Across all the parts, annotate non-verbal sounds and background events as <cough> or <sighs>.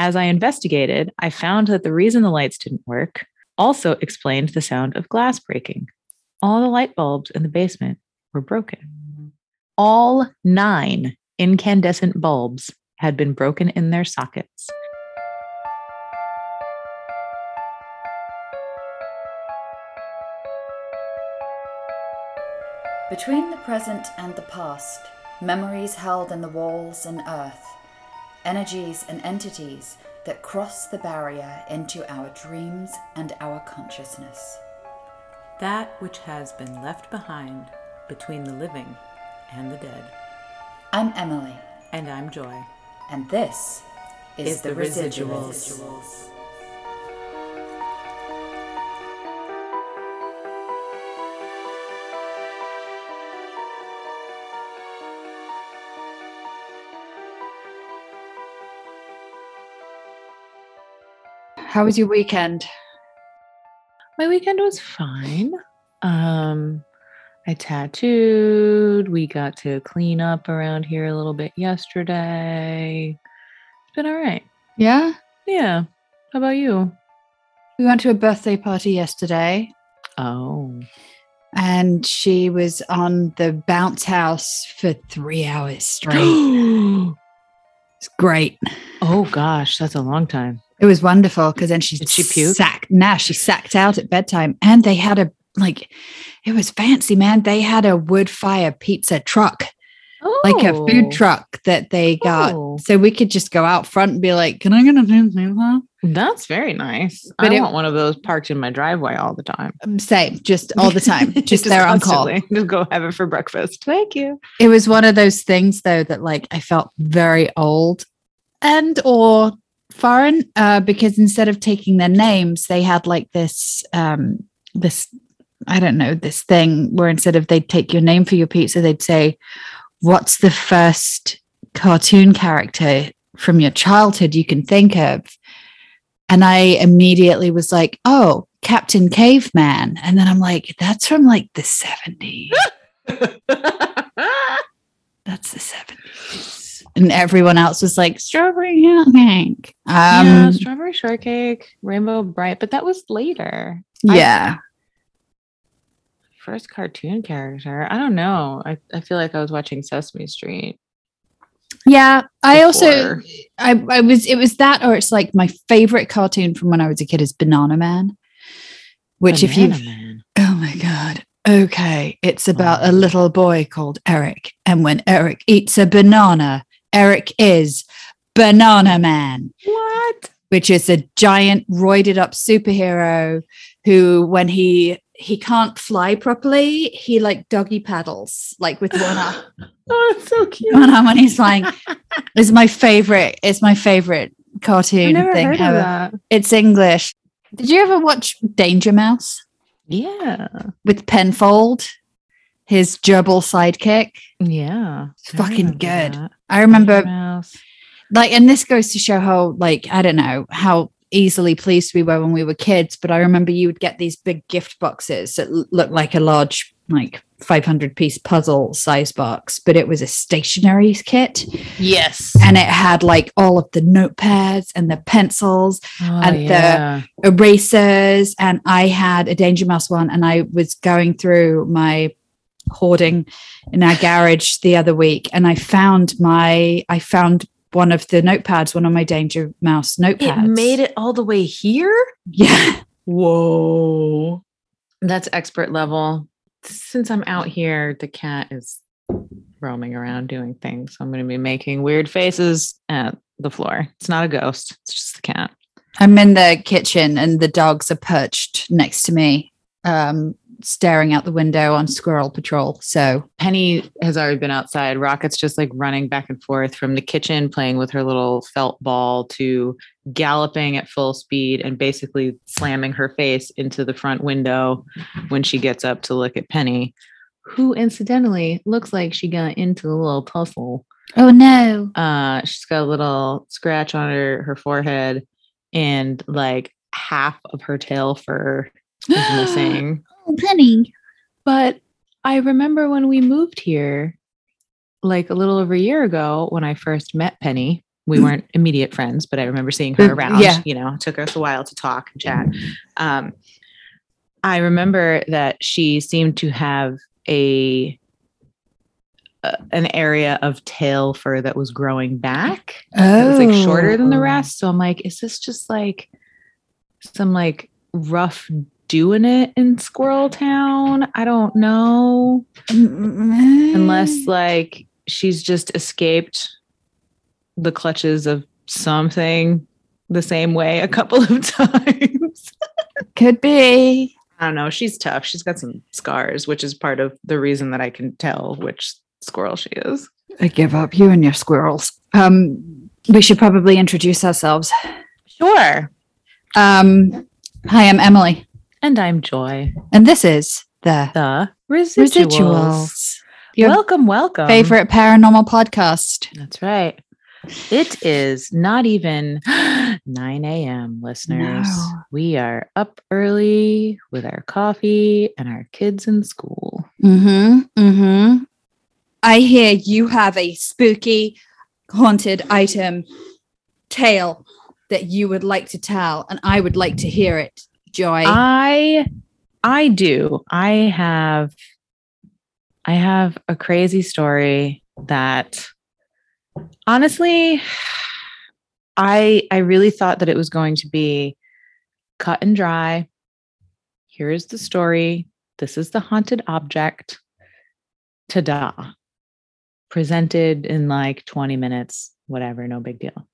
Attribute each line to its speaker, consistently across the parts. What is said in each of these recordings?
Speaker 1: As I investigated, I found that the reason the lights didn't work also explained the sound of glass breaking. All the light bulbs in the basement were broken. All nine incandescent bulbs had been broken in their sockets.
Speaker 2: Between the present and the past, memories held in the walls and earth, energies and entities that cross the barrier into our dreams and our consciousness.
Speaker 3: That which has been left behind between the living and the dead.
Speaker 2: I'm Emily,
Speaker 3: And I'm Joy.
Speaker 2: and this is,
Speaker 3: Is
Speaker 2: the,
Speaker 3: the
Speaker 2: residuals.
Speaker 3: Residuals.
Speaker 4: How was your weekend?
Speaker 1: My weekend was fine. Um, I tattooed. We got to clean up around here a little bit yesterday. It's been all right.
Speaker 4: Yeah.
Speaker 1: Yeah. How about you?
Speaker 4: We went to a birthday party yesterday
Speaker 1: Oh.
Speaker 4: and she was on the bounce house for three hours straight. <gasps> It's great.
Speaker 1: Oh, gosh, that's a long time.
Speaker 4: It was wonderful because then she
Speaker 1: Did she puke?
Speaker 4: Sacked, nah, she sacked out at bedtime, and they had a like, it was fancy, man. They had a wood fire pizza truck,
Speaker 1: Oh,
Speaker 4: like a food truck that they got,
Speaker 1: Oh.
Speaker 4: so we could just go out front and be like, "Can I get a pizza?"
Speaker 1: That's very nice.
Speaker 4: But
Speaker 1: I
Speaker 4: it-
Speaker 1: want one of those parked in my driveway all the time.
Speaker 4: Um, Same, just all the time, <laughs> just, there on call. <laughs>
Speaker 1: Just go have it for breakfast. Thank you.
Speaker 4: it was one of those things though that like i felt very old and or foreign uh, because instead of taking their names they had like this um this i don't know this thing where instead of they'd take your name for your pizza they'd say what's the first cartoon character from your childhood you can think of? And i immediately was like oh captain caveman. And then i'm like that's from like the 70s <laughs> that's the 70s. And everyone else was like, strawberry shortcake.
Speaker 1: yeah,
Speaker 4: Um,
Speaker 1: strawberry shortcake, Rainbow Brite, but that was later.
Speaker 4: yeah.
Speaker 1: First cartoon character. I don't know. I, I feel like I was watching Sesame Street.
Speaker 4: yeah. I also. I, I was, it was that, or it's like my favorite cartoon from when I was a kid is Banana Man, which if you've,
Speaker 1: Man.
Speaker 4: oh my God. Okay. It's about a little boy called Eric. And when Eric eats a banana, Eric is Banana Man.
Speaker 1: What?
Speaker 4: which is a giant roided up superhero who when he he can't fly properly he like doggy paddles like with one arm <laughs>
Speaker 1: Oh, it's so cute.
Speaker 4: one arm when he's flying it's my favorite it's my favorite cartoon thing ever. it's english did you ever watch danger mouse
Speaker 1: Yeah.
Speaker 4: with penfold his gerbil sidekick
Speaker 1: Yeah.
Speaker 4: It's fucking good.
Speaker 1: that.
Speaker 4: I remember like and this goes to show how like i don't know how easily pleased we were when we were kids but i remember you would get these big gift boxes that looked like a large like 500 piece puzzle size box but it was a stationery kit.
Speaker 1: Yes.
Speaker 4: and it had like all of the notepads and the pencils
Speaker 1: Oh,
Speaker 4: and the- erasers and i had a danger mouse one and i was going through my hoarding in our garage the other week and i found my i found one of the notepads one of my danger mouse notepads
Speaker 1: It made it all the way here?
Speaker 4: yeah
Speaker 1: Whoa. That's expert level. Since I'm out here, the cat is roaming around doing things. So I'm going to be making weird faces at the floor. It's not a ghost, it's just the cat.
Speaker 4: i'm in the kitchen and the dogs are perched next to me um staring out the window on squirrel patrol so
Speaker 1: Penny has already been outside. Rocket's just like running back and forth from the kitchen, playing with her little felt ball to galloping at full speed and basically slamming her face into the front window when she gets up to look at Penny, who incidentally looks like she got into a little tussle.
Speaker 4: oh no
Speaker 1: Uh, she's got a little scratch on her, her forehead and like half of her tail fur is <gasps> missing.
Speaker 4: Penny
Speaker 1: But I remember when we moved here, like a little over a year ago, when I first met Penny, we
Speaker 4: Mm.
Speaker 1: weren't immediate friends, but I remember seeing her
Speaker 4: Mm,
Speaker 1: around.
Speaker 4: yeah.
Speaker 1: You know, it took us a while to talk and chat. Um, I remember that she seemed to have a, a an area of tail fur that was growing back. Oh. It was like shorter than the
Speaker 4: Oh.
Speaker 1: rest. So I'm like, is this just like some like rough doing it in Squirrel Town? I don't know. Unless like she's just escaped the clutches of something the same way a couple of <laughs> times.
Speaker 4: could be.
Speaker 1: I don't know. She's tough. She's got some scars, which is part of the reason that I can tell which squirrel she is.
Speaker 4: I give up you and your squirrels. Um, we should probably introduce ourselves.
Speaker 1: Sure.
Speaker 4: Um, hi, I'm Emily,
Speaker 1: And I'm Joy,
Speaker 4: and this is the
Speaker 1: the residuals.
Speaker 4: Residuals, your
Speaker 1: welcome, welcome.
Speaker 4: favorite paranormal podcast.
Speaker 1: That's right. It is not even <gasps> 9 a.m., listeners.
Speaker 4: No.
Speaker 1: We are up early with our coffee and our kids in school.
Speaker 4: Mm-hmm. Mm-hmm. I hear you have a spooky, haunted item tale that you would like to tell, and I would like to hear it. Joy.
Speaker 1: I I do. I have I have a crazy story that honestly I I really thought that it was going to be cut and dry. Here is the story. This is the haunted object. Ta-da. Presented in like 20 minutes, whatever, no big deal.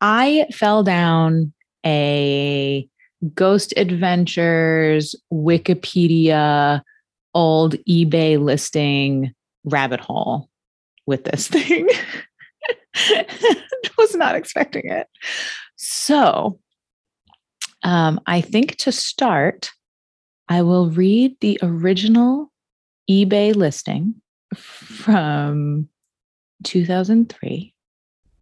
Speaker 1: I fell down a Ghost Adventures, Wikipedia, old eBay listing rabbit hole with this <laughs> thing. <laughs> Was not expecting it. So, um, I think to start, I will read the original eBay listing from 2003.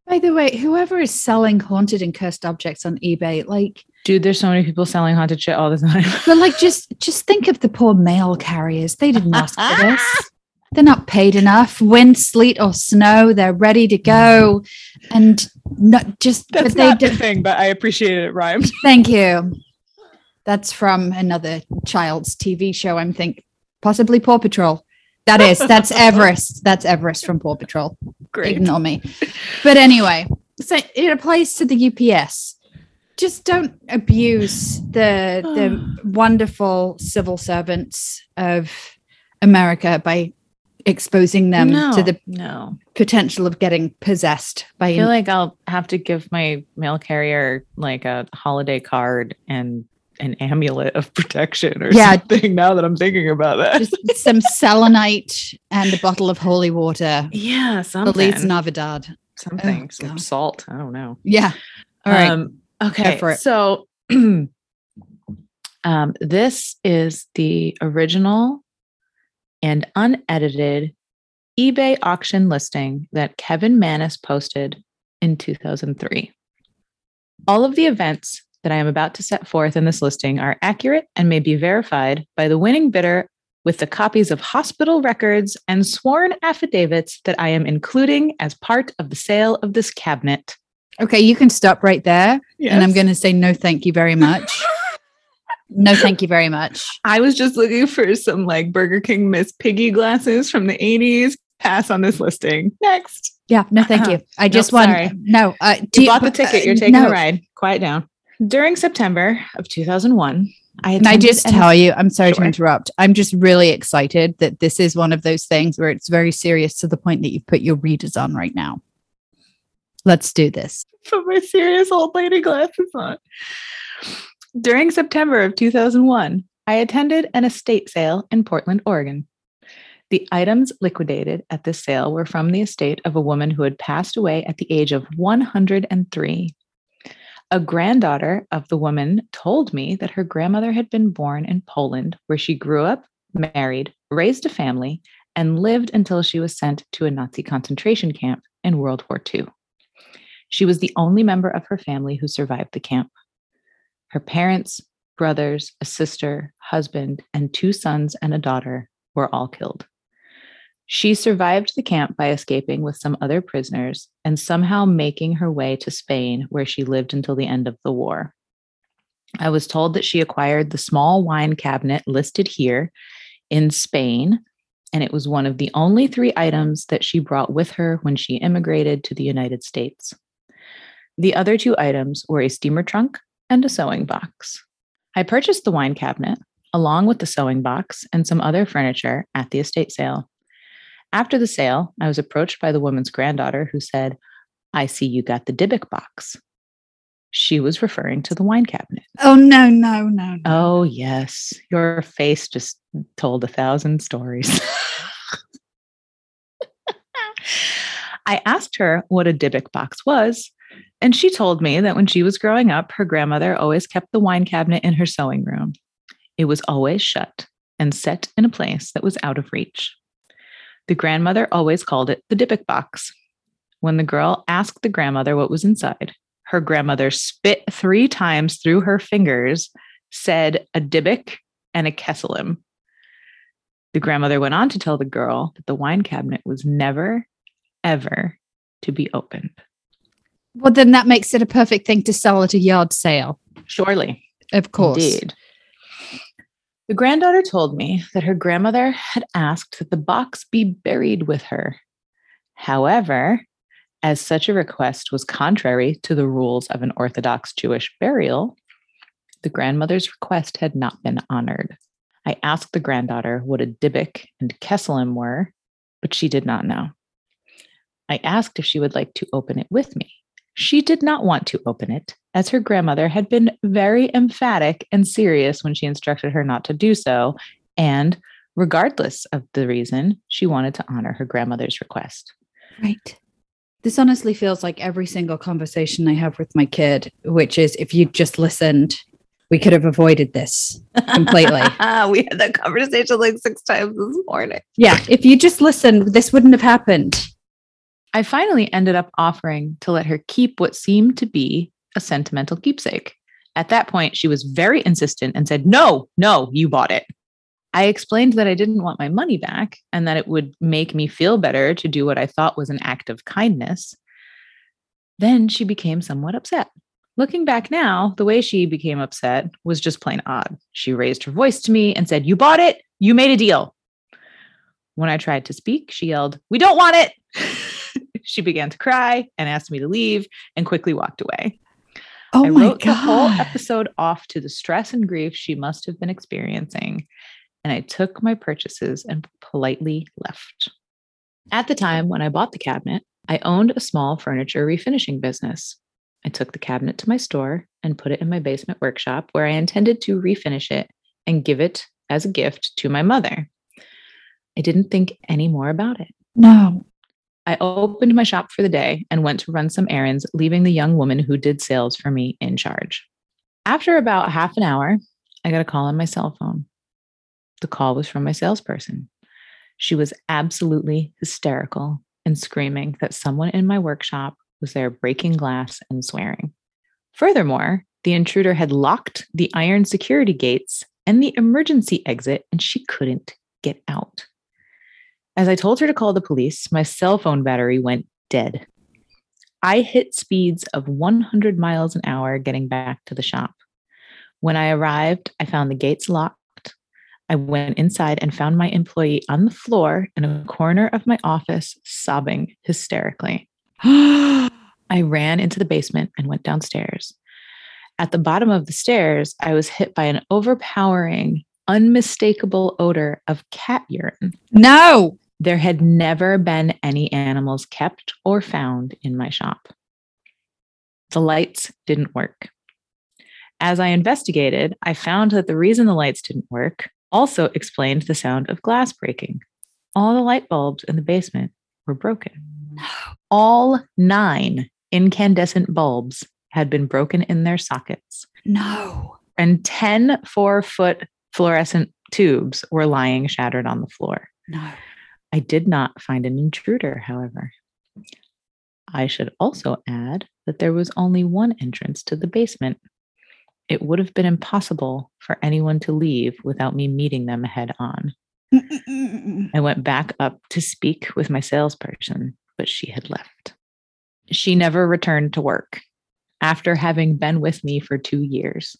Speaker 4: By the way, whoever is selling haunted and cursed objects on eBay, like,
Speaker 1: Dude, there's so many people selling haunted shit all the time. <laughs>
Speaker 4: but like, just just think of the poor mail carriers. They didn't ask for this. <laughs> They're not paid enough. Wind, sleet, or snow, they're ready to go, and not just.
Speaker 1: That's
Speaker 4: but they
Speaker 1: not
Speaker 4: do-
Speaker 1: the thing, but I appreciate it rhymed. <laughs>
Speaker 4: Thank you. That's from another child's TV show. I'm think possibly Paw Patrol. That is. That's Everest. That's Everest from Paw Patrol.
Speaker 1: Great.
Speaker 4: Ignore me. But anyway, so it applies to the UPS. Just don't abuse the the <sighs> wonderful civil servants of America by exposing them to the
Speaker 1: no.
Speaker 4: potential of getting possessed by
Speaker 1: I feel like I'll have to give my mail carrier like a holiday card and an amulet of protection or
Speaker 4: Yeah.
Speaker 1: something now that I'm thinking about that.
Speaker 4: just some selenite and a bottle of holy water.
Speaker 1: yeah, something.
Speaker 4: Feliz Navidad.
Speaker 1: something.
Speaker 4: Oh,
Speaker 1: some
Speaker 4: God.
Speaker 1: salt. I don't know.
Speaker 4: Yeah. All right.
Speaker 1: Um, okay. So <clears throat> um, this is the original and unedited eBay auction listing that Kevin Mannis posted in 2003. All of the events that I am about to set forth in this listing are accurate and may be verified by the winning bidder with the copies of hospital records and sworn affidavits that I am including as part of the sale of this cabinet.
Speaker 4: okay, you can stop right there. And I'm going to say no, thank you very much. <laughs> no, thank you very much.
Speaker 1: I was just looking for some like Burger King Miss Piggy glasses from the 80s. Pass on this listing. Next.
Speaker 4: Yeah, no, thank you. I just
Speaker 1: Nope,
Speaker 4: want
Speaker 1: sorry.
Speaker 4: no. Uh, do
Speaker 1: You bought the ticket. You're
Speaker 4: uh,
Speaker 1: taking
Speaker 4: no.
Speaker 1: the ride. Quiet down. During September of 2001, I
Speaker 4: I just tell you? I'm sorry
Speaker 1: Sure.
Speaker 4: to interrupt. I'm just really excited that this is one of those things where it's very serious to the point that you've put your readers on right now. Let's do this.
Speaker 1: put my serious old lady glasses on. During September of 2001, I attended an estate sale in Portland, Oregon. The items liquidated at this sale were from the estate of a woman who had passed away at the age of 103. A granddaughter of the woman told me that her grandmother had been born in Poland, where she grew up, married, raised a family, and lived until she was sent to a Nazi concentration camp in World War II. She was the only member of her family who survived the camp. Her parents, brothers, a sister, husband, and two sons and a daughter were all killed. She survived the camp by escaping with some other prisoners and somehow making her way to Spain, where she lived until the end of the war. I was told that she acquired the small wine cabinet listed here in Spain, and it was one of the only three items that she brought with her when she immigrated to the United States. The other two items were a steamer trunk and a sewing box. I purchased the wine cabinet, along with the sewing box and some other furniture, at the estate sale. After the sale, I was approached by the woman's granddaughter who said, I see you got the Dybbuk box. She was referring to the wine cabinet.
Speaker 4: Oh no, no, no. no.
Speaker 1: Oh, yes. Your face just told a thousand stories. <laughs> I asked her what a Dybbuk box was, and she told me that when she was growing up, her grandmother always kept the wine cabinet in her sewing room. It was always shut and set in a place that was out of reach. The grandmother always called it the Dybbuk box. When the girl asked the grandmother what was inside, her grandmother spit three times through her fingers, said a Dybbuk and a kesselim. The grandmother went on to tell the girl that the wine cabinet was never, ever to be opened.
Speaker 4: Well, then that makes it a perfect thing to sell at a yard sale.
Speaker 1: Surely.
Speaker 4: Of course.
Speaker 1: Indeed. The granddaughter told me that her grandmother had asked that the box be buried with her. However, as such a request was contrary to the rules of an Orthodox Jewish burial, the grandmother's request had not been honored. I asked the granddaughter what a Dybbuk and Kesselim were, but she did not know. I asked if she would like to open it with me. She did not want to open it, as her grandmother had been very emphatic and serious when she instructed her not to do so. And regardless of the reason, she wanted to honor her grandmother's request.
Speaker 4: Right. This honestly feels like every single conversation I have with my kid, which is if you just listened, we could have avoided this completely. <laughs>
Speaker 1: we had that conversation like six times this morning.
Speaker 4: yeah. If you just listened, this wouldn't have happened.
Speaker 1: I finally ended up offering to let her keep what seemed to be a sentimental keepsake. At that point, she was very insistent and said, No, no, you bought it. I explained that I didn't want my money back and that it would make me feel better to do what I thought was an act of kindness. Then she became somewhat upset. Looking back now, the way she became upset was just plain odd. She raised her voice to me and said, You bought it, you made a deal. When I tried to speak, she yelled, We don't want it. <laughs> she began to cry and asked me to leave and quickly walked away.
Speaker 4: Oh
Speaker 1: I wrote the whole episode off to the stress and grief she must have been experiencing, and I took my purchases and politely left. At the time when I bought the cabinet, I owned a small furniture refinishing business. I took the cabinet to my store and put it in my basement workshop where I intended to refinish it and give it as a gift to my mother. I didn't think any more about it.
Speaker 4: No.
Speaker 1: I opened my shop for the day and went to run some errands, leaving the young woman who did sales for me in charge. After about half an hour, I got a call on my cell phone. The call was from my salesperson. She was absolutely hysterical and screaming that someone in my workshop was there breaking glass and swearing. Furthermore, the intruder had locked the iron security gates and the emergency exit, and she couldn't get out. As I told her to call the police, my cell phone battery went dead. I hit speeds of 100 miles an hour getting back to the shop. When I arrived, I found the gates locked. I went inside and found my employee on the floor in a corner of my office, sobbing hysterically. <gasps> I ran into the basement and went downstairs. At the bottom of the stairs, I was hit by an overpowering, unmistakable odor of cat urine.
Speaker 4: No.
Speaker 1: There had never been any animals kept or found in my shop. The lights didn't work. As I investigated, I found that the reason the lights didn't work also explained the sound of glass breaking. All the light bulbs in the basement were broken. All nine incandescent bulbs had been broken in their sockets,
Speaker 4: No.
Speaker 1: and 10 four foot fluorescent tubes were lying shattered on the floor.
Speaker 4: No.
Speaker 1: I did not find an intruder, however. I should also add that there was only one entrance to the basement. It would have been impossible for anyone to leave without me meeting them head on. I went back up to speak with my salesperson, but she had left. She never returned to work after having been with me for two years.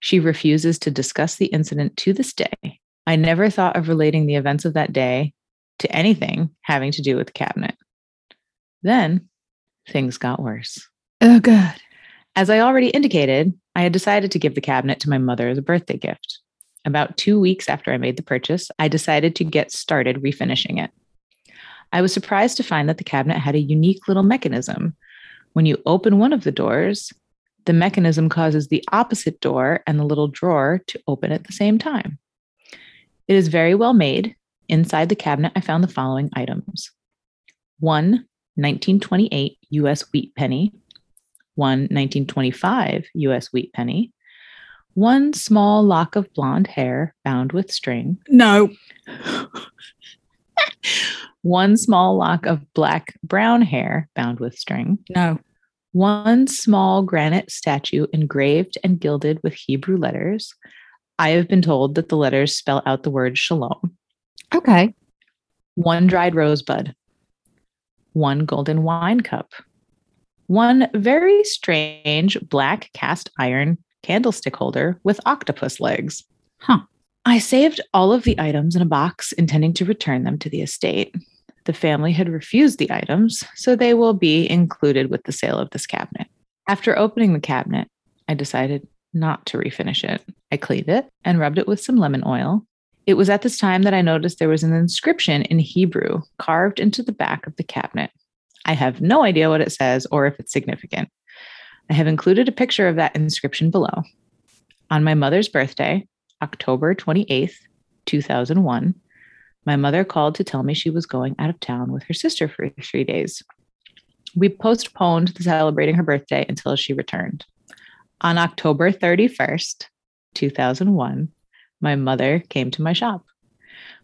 Speaker 1: She refuses to discuss the incident to this day. I never thought of relating the events of that day to anything having to do with the cabinet. Then things got worse.
Speaker 4: Oh, God.
Speaker 1: As I already indicated, I had decided to give the cabinet to my mother as a birthday gift. About two weeks after I made the purchase, I decided to get started refinishing it. I was surprised to find that the cabinet had a unique little mechanism. When you open one of the doors, the mechanism causes the opposite door and the little drawer to open at the same time. It is very well made. Inside the cabinet, I found the following items one 1928 US wheat penny, one 1925 US wheat penny, one small lock of blonde hair bound with string,
Speaker 4: No. <laughs>
Speaker 1: one small lock of black brown hair bound with string,
Speaker 4: No.
Speaker 1: one small granite statue engraved and gilded with Hebrew letters. I have been told that the letters spell out the word shalom.
Speaker 4: Okay.
Speaker 1: One dried rosebud, one golden wine cup, one very strange black cast iron candlestick holder with octopus legs.
Speaker 4: Huh.
Speaker 1: I saved all of the items in a box, intending to return them to the estate. The family had refused the items, so they will be included with the sale of this cabinet. After opening the cabinet, I decided not to refinish it. I cleaned it and rubbed it with some lemon oil. It was at this time that I noticed there was an inscription in Hebrew carved into the back of the cabinet. I have no idea what it says or if it's significant. I have included a picture of that inscription below. On my mother's birthday, October 28th, 2001, my mother called to tell me she was going out of town with her sister for three days. We postponed celebrating her birthday until she returned. On October 31st, 2001, my mother came to my shop.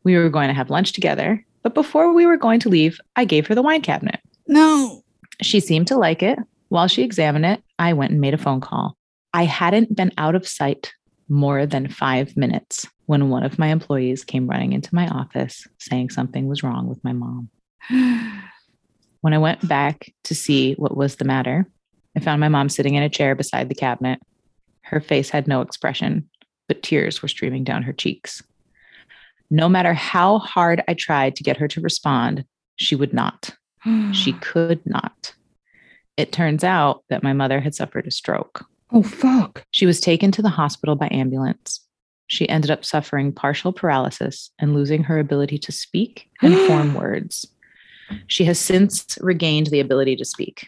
Speaker 1: We were going to have lunch together, but before we were going to leave, I gave her the wine cabinet.
Speaker 4: No.
Speaker 1: She seemed to like it. While she examined it, I went and made a phone call. I hadn't been out of sight more than five minutes when one of my employees came running into my office saying something was wrong with my mom. <sighs> When I went back to see what was the matter, I found my mom sitting in a chair beside the cabinet. Her face had no expression, but tears were streaming down her cheeks. No matter how hard I tried to get her to respond, she would not. She <gasps> could not. It turns out that my mother had suffered a stroke.
Speaker 4: Oh, fuck.
Speaker 1: She was taken to the hospital by ambulance. She ended up suffering partial paralysis and losing her ability to speak and <gasps> form words. She has since regained the ability to speak.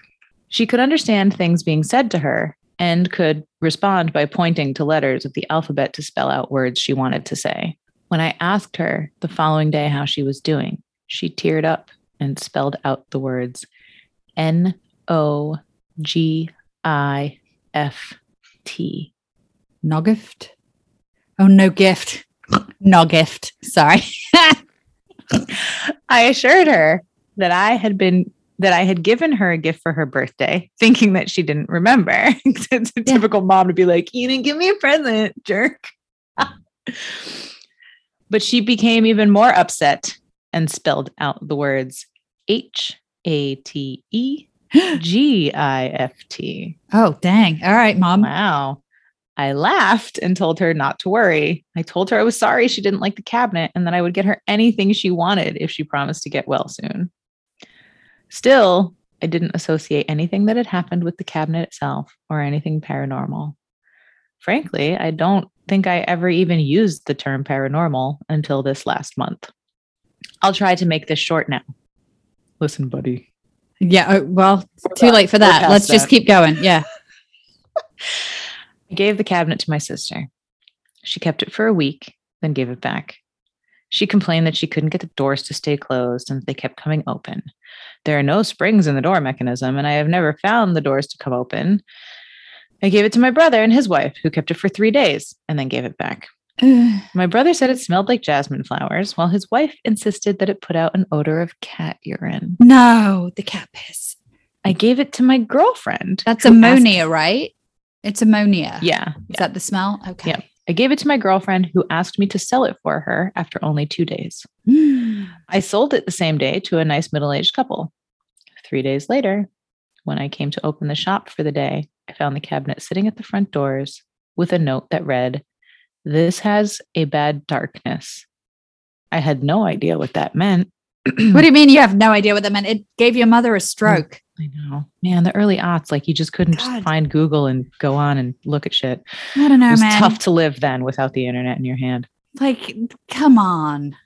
Speaker 1: She could understand things being said to her and could respond by pointing to letters of the alphabet to spell out words she wanted to say. When I asked her the following day how she was doing, she teared up and spelled out the words N O G I F T.
Speaker 4: No gift. Oh, no gift. No gift. Sorry. <laughs>
Speaker 1: I assured her that I had been that I had given her a gift for her birthday, thinking that she didn't remember. <laughs> it's a
Speaker 4: Yeah.
Speaker 1: typical mom to be like, "You didn't give me a present, jerk." <laughs> but she became even more upset and spelled out the words H A T E G I F T.
Speaker 4: oh, dang. All right, mom.
Speaker 1: Wow. I laughed and told her not to worry. I told her I was sorry she didn't like the cabinet and that I would get her anything she wanted if she promised to get well soon. Still, I didn't associate anything that had happened with the cabinet itself or anything paranormal. Frankly, I don't think I ever even used the term paranormal until this last month. I'll try to make this short now. Listen, buddy.
Speaker 4: Yeah. Oh, well, too late for that. Let's just keep going. Yeah. <laughs> <laughs>
Speaker 1: I gave the cabinet to my sister. She kept it for a week, then gave it back. She complained that she couldn't get the doors to stay closed and that they kept coming open. There are no springs in the door mechanism, and I have never found the doors to come open. I gave it to my brother and his wife, who kept it for three days and then gave it back. <sighs> My brother said it smelled like jasmine flowers, while his wife insisted that it put out an odor of cat urine.
Speaker 4: no, the cat piss.
Speaker 1: I gave it to my girlfriend.
Speaker 4: That's
Speaker 1: who asked-
Speaker 4: ammonia, right? It's ammonia.
Speaker 1: Yeah.
Speaker 4: Is that the smell? Okay.
Speaker 1: Yeah. I gave it to my girlfriend who asked me to sell it for her after only two days. <gasps> I sold it the same day to a nice middle aged couple. Three days later, when I came to open the shop for the day, I found the cabinet sitting at the front doors with a note that read, This has a bad darkness. I had no idea what that meant.
Speaker 4: what do you mean you have no idea what that meant? It gave your mother a mm. stroke.
Speaker 1: I know. Man, the early aughts, like you just couldn't just find Google and go on and look at shit.
Speaker 4: I don't know,
Speaker 1: it was
Speaker 4: man.
Speaker 1: tough to live then without the internet in your hand.
Speaker 4: Like, come on.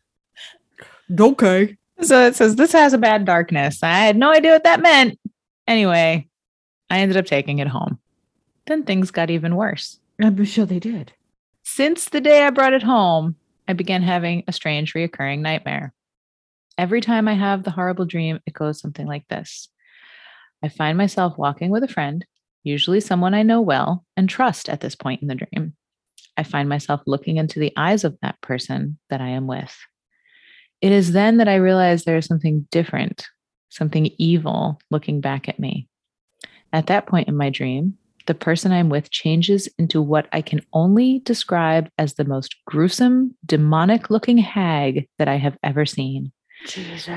Speaker 3: Okay.
Speaker 1: So it says, This has a bad darkness. I had no idea what that meant. Anyway, I ended up taking it home. Then things got even worse.
Speaker 4: I'm sure they did.
Speaker 1: Since the day I brought it home, I began having a strange reoccurring nightmare. Every time I have the horrible dream, it goes something like this I find myself walking with a friend, usually someone I know well and trust at this point in the dream. I find myself looking into the eyes of that person that I am with. It is then that I realize there is something different, something evil looking back at me. At that point in my dream, the person I'm with changes into what I can only describe as the most gruesome, demonic looking hag that I have ever seen.
Speaker 4: Jesus.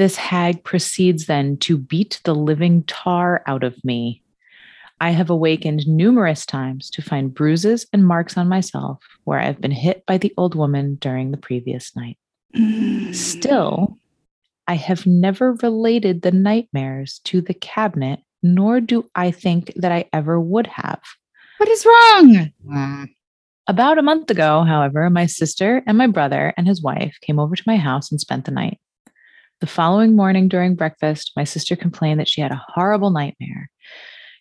Speaker 1: This hag proceeds then to beat the living tar out of me. I have awakened numerous times to find bruises and marks on myself where I've been hit by the old woman during the previous night. Still, I have never related the nightmares to the cabinet, nor do I think that I ever would have.
Speaker 4: What is wrong?
Speaker 1: About a month ago, however, my sister and my brother and his wife came over to my house and spent the night. The following morning during breakfast, my sister complained that she had a horrible nightmare.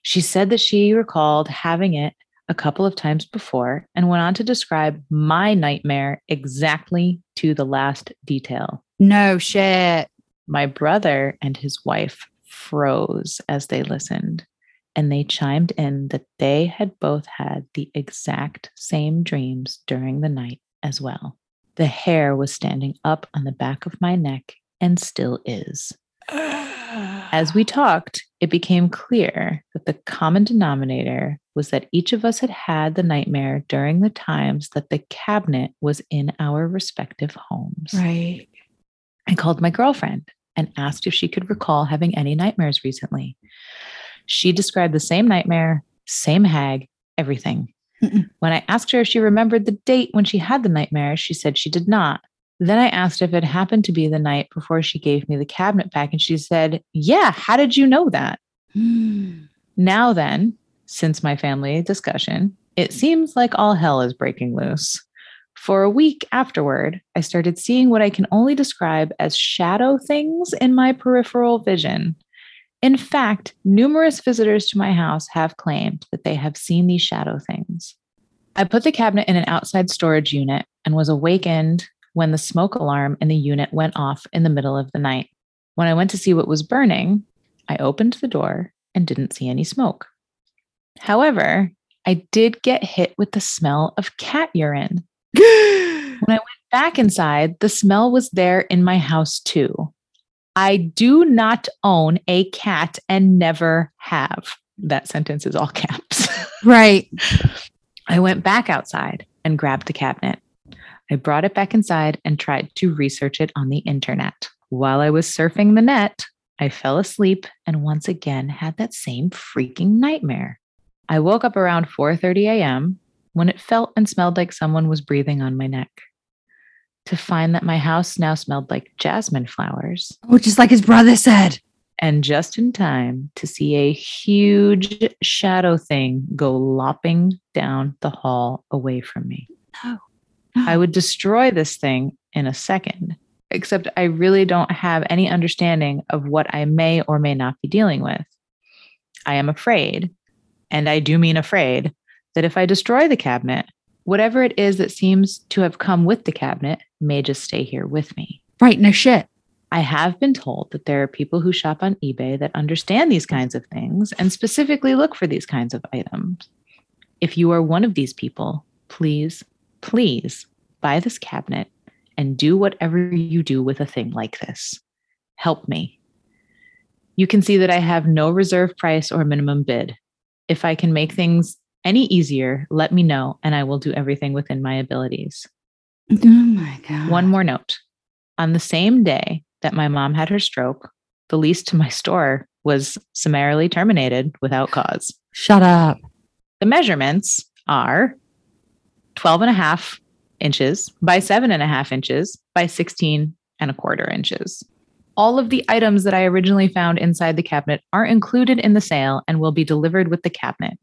Speaker 1: She said that she recalled having it a couple of times before and went on to describe my nightmare exactly to the last detail.
Speaker 4: No shit.
Speaker 1: My brother and his wife froze as they listened, and they chimed in that they had both had the exact same dreams during the night as well. The hair was standing up on the back of my neck and still is. As we talked, it became clear that the common denominator was that each of us had had the nightmare during the times that the cabinet was in our respective homes.
Speaker 4: Right.
Speaker 1: I called my girlfriend and asked if she could recall having any nightmares recently. She described the same nightmare, same hag, everything.
Speaker 4: Mm-mm.
Speaker 1: When I asked her if she remembered the date when she had the nightmare, she said she did not. Then I asked if it happened to be the night before she gave me the cabinet back, and she said, Yeah, how did you know that? Hmm. Now, then, since my family discussion, it seems like all hell is breaking loose. For a week afterward, I started seeing what I can only describe as shadow things in my peripheral vision. In fact, numerous visitors to my house have claimed that they have seen these shadow things. I put the cabinet in an outside storage unit and was awakened when the smoke alarm in the unit went off in the middle of the night. When I went to see what was burning, I opened the door and didn't see any smoke. However, I did get hit with the smell of cat urine. <gasps> When I went back inside, the smell was there in my house too. I do not own a cat and never have. That sentence is all caps. <laughs>
Speaker 4: Right.
Speaker 1: I went back outside and grabbed the cabinet. I brought it back inside and tried to research it on the internet. While I was surfing the net, I fell asleep and once again had that same freaking nightmare. I woke up around 4:30 a.m. when it felt and smelled like someone was breathing on my neck. To find that my house now smelled like jasmine flowers
Speaker 4: Oh, just like his brother said.
Speaker 1: and just in time to see a huge shadow thing go lopping down the hall away from me.
Speaker 4: No.
Speaker 1: I <gasps> would destroy this thing in a second, except I really don't have any understanding of what I may or may not be dealing with. I am afraid, and I do mean afraid, that if I destroy the cabinet, whatever it is that seems to have come with the cabinet may just stay here with me.
Speaker 4: Right. No shit.
Speaker 1: I have been told that there are people who shop on eBay that understand these kinds of things and specifically look for these kinds of items. If you are one of these people, please, please buy this cabinet and do whatever you do with a thing like this. Help me. You can see that I have no reserve price or minimum bid. If I can make things any easier, let me know and I will do everything within my abilities.
Speaker 4: Oh my god.
Speaker 1: One more note. On the same day that my mom had her stroke, the lease to my store was summarily terminated without cause.
Speaker 4: Shut up.
Speaker 1: The measurements are 12 and a half inches by seven and a half inches by 16 and a quarter inches. All of the items that I originally found inside the cabinet are included in the sale and will be delivered with the cabinet.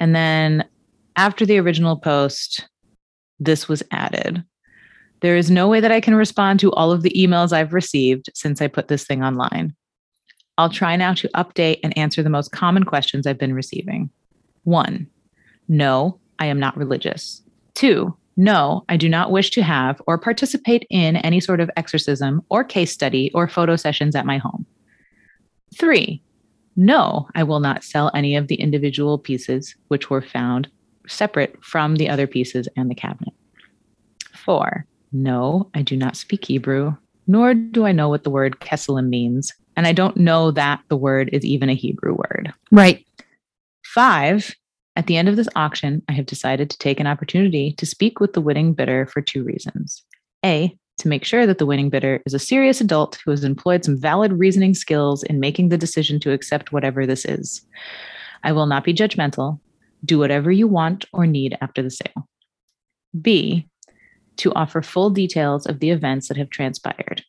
Speaker 1: And then after the original post, this was added. There is no way that I can respond to all of the emails I've received since I put this thing online. I'll try now to update and answer the most common questions I've been receiving. One, no, I am not religious. Two, no, I do not wish to have or participate in any sort of exorcism or case study or photo sessions at my home. Three, no, I will not sell any of the individual pieces which were found separate from the other pieces and the cabinet. Four, no, I do not speak Hebrew, nor do I know what the word Kesselim means, and I don't know that the word is even a Hebrew word.
Speaker 4: Right.
Speaker 1: Five, at the end of this auction, I have decided to take an opportunity to speak with the winning bidder for two reasons. A, to make sure that the winning bidder is a serious adult who has employed some valid reasoning skills in making the decision to accept whatever this is. I will not be judgmental. Do whatever you want or need after the sale. B, to offer full details of the events that have transpired.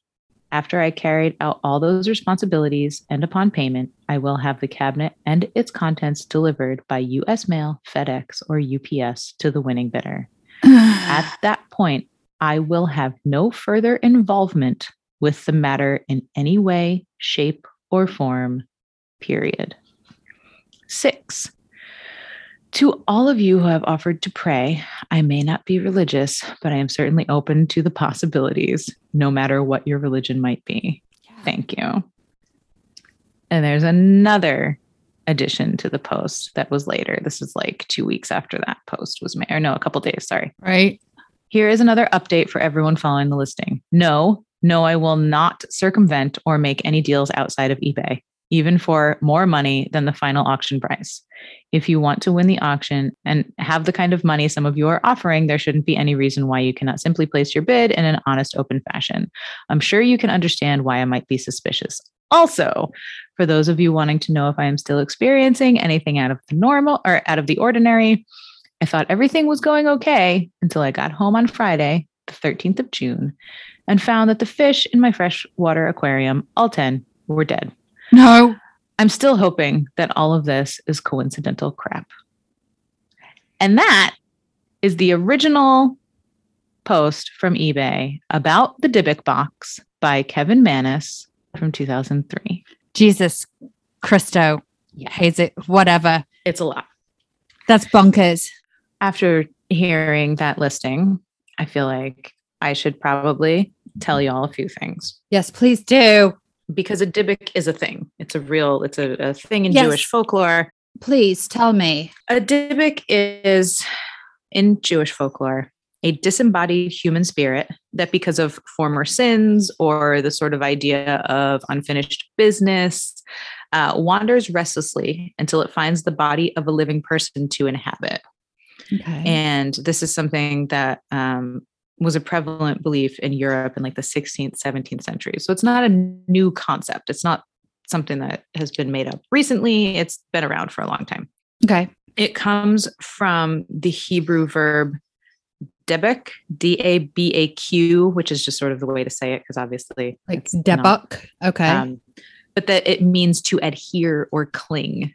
Speaker 1: After I carried out all those responsibilities and upon payment, I will have the cabinet and its contents delivered by US mail, FedEx, or UPS to the winning bidder. <sighs> At that point, I will have no further involvement with the matter in any way, shape, or form, period. Six, to all of you who have offered to pray, I may not be religious, but I am certainly open to the possibilities, no matter what your religion might be. Thank you. And there's another addition to the post that was later. This is like two weeks after that post was made, or no, a couple days, sorry.
Speaker 4: right.
Speaker 1: Here is another update for everyone following the listing. No, no, I will not circumvent or make any deals outside of eBay, even for more money than the final auction price. If you want to win the auction and have the kind of money some of you are offering, there shouldn't be any reason why you cannot simply place your bid in an honest, open fashion. I'm sure you can understand why I might be suspicious. Also, for those of you wanting to know if I am still experiencing anything out of the normal or out of the ordinary, I thought everything was going okay until I got home on Friday, the 13th of June, and found that the fish in my freshwater aquarium, all 10, were dead.
Speaker 4: No.
Speaker 1: I'm still hoping that all of this is coincidental crap. And that is the original post from eBay about the Dybbuk box by Kevin Mannis from 2003.
Speaker 4: Jesus Christo.
Speaker 1: Yeah.
Speaker 4: Hates it. Whatever.
Speaker 1: It's a lot.
Speaker 4: That's bonkers.
Speaker 1: After hearing that listing, I feel like I should probably tell you all a few things
Speaker 4: Yes, please do.
Speaker 1: Because a Dybbuk is a thing. It's a real, it's a, a thing in
Speaker 4: Yes.
Speaker 1: Jewish folklore.
Speaker 4: Please tell me.
Speaker 1: A Dybbuk is, in Jewish folklore, a disembodied human spirit that, because of former sins or the sort of idea of unfinished business, uh, wanders restlessly until it finds the body of a living person to inhabit.
Speaker 4: Okay.
Speaker 1: And this is something that um, was a prevalent belief in Europe in like the 16th, 17th century. So it's not a new concept. It's not something that has been made up recently. It's been around for a long time.
Speaker 4: okay.
Speaker 1: It comes from the Hebrew verb debek, D A B A Q, which is just sort of the way to say it because obviously,
Speaker 4: Like
Speaker 1: it's not.
Speaker 4: Okay.
Speaker 1: um, but that it means to adhere or cling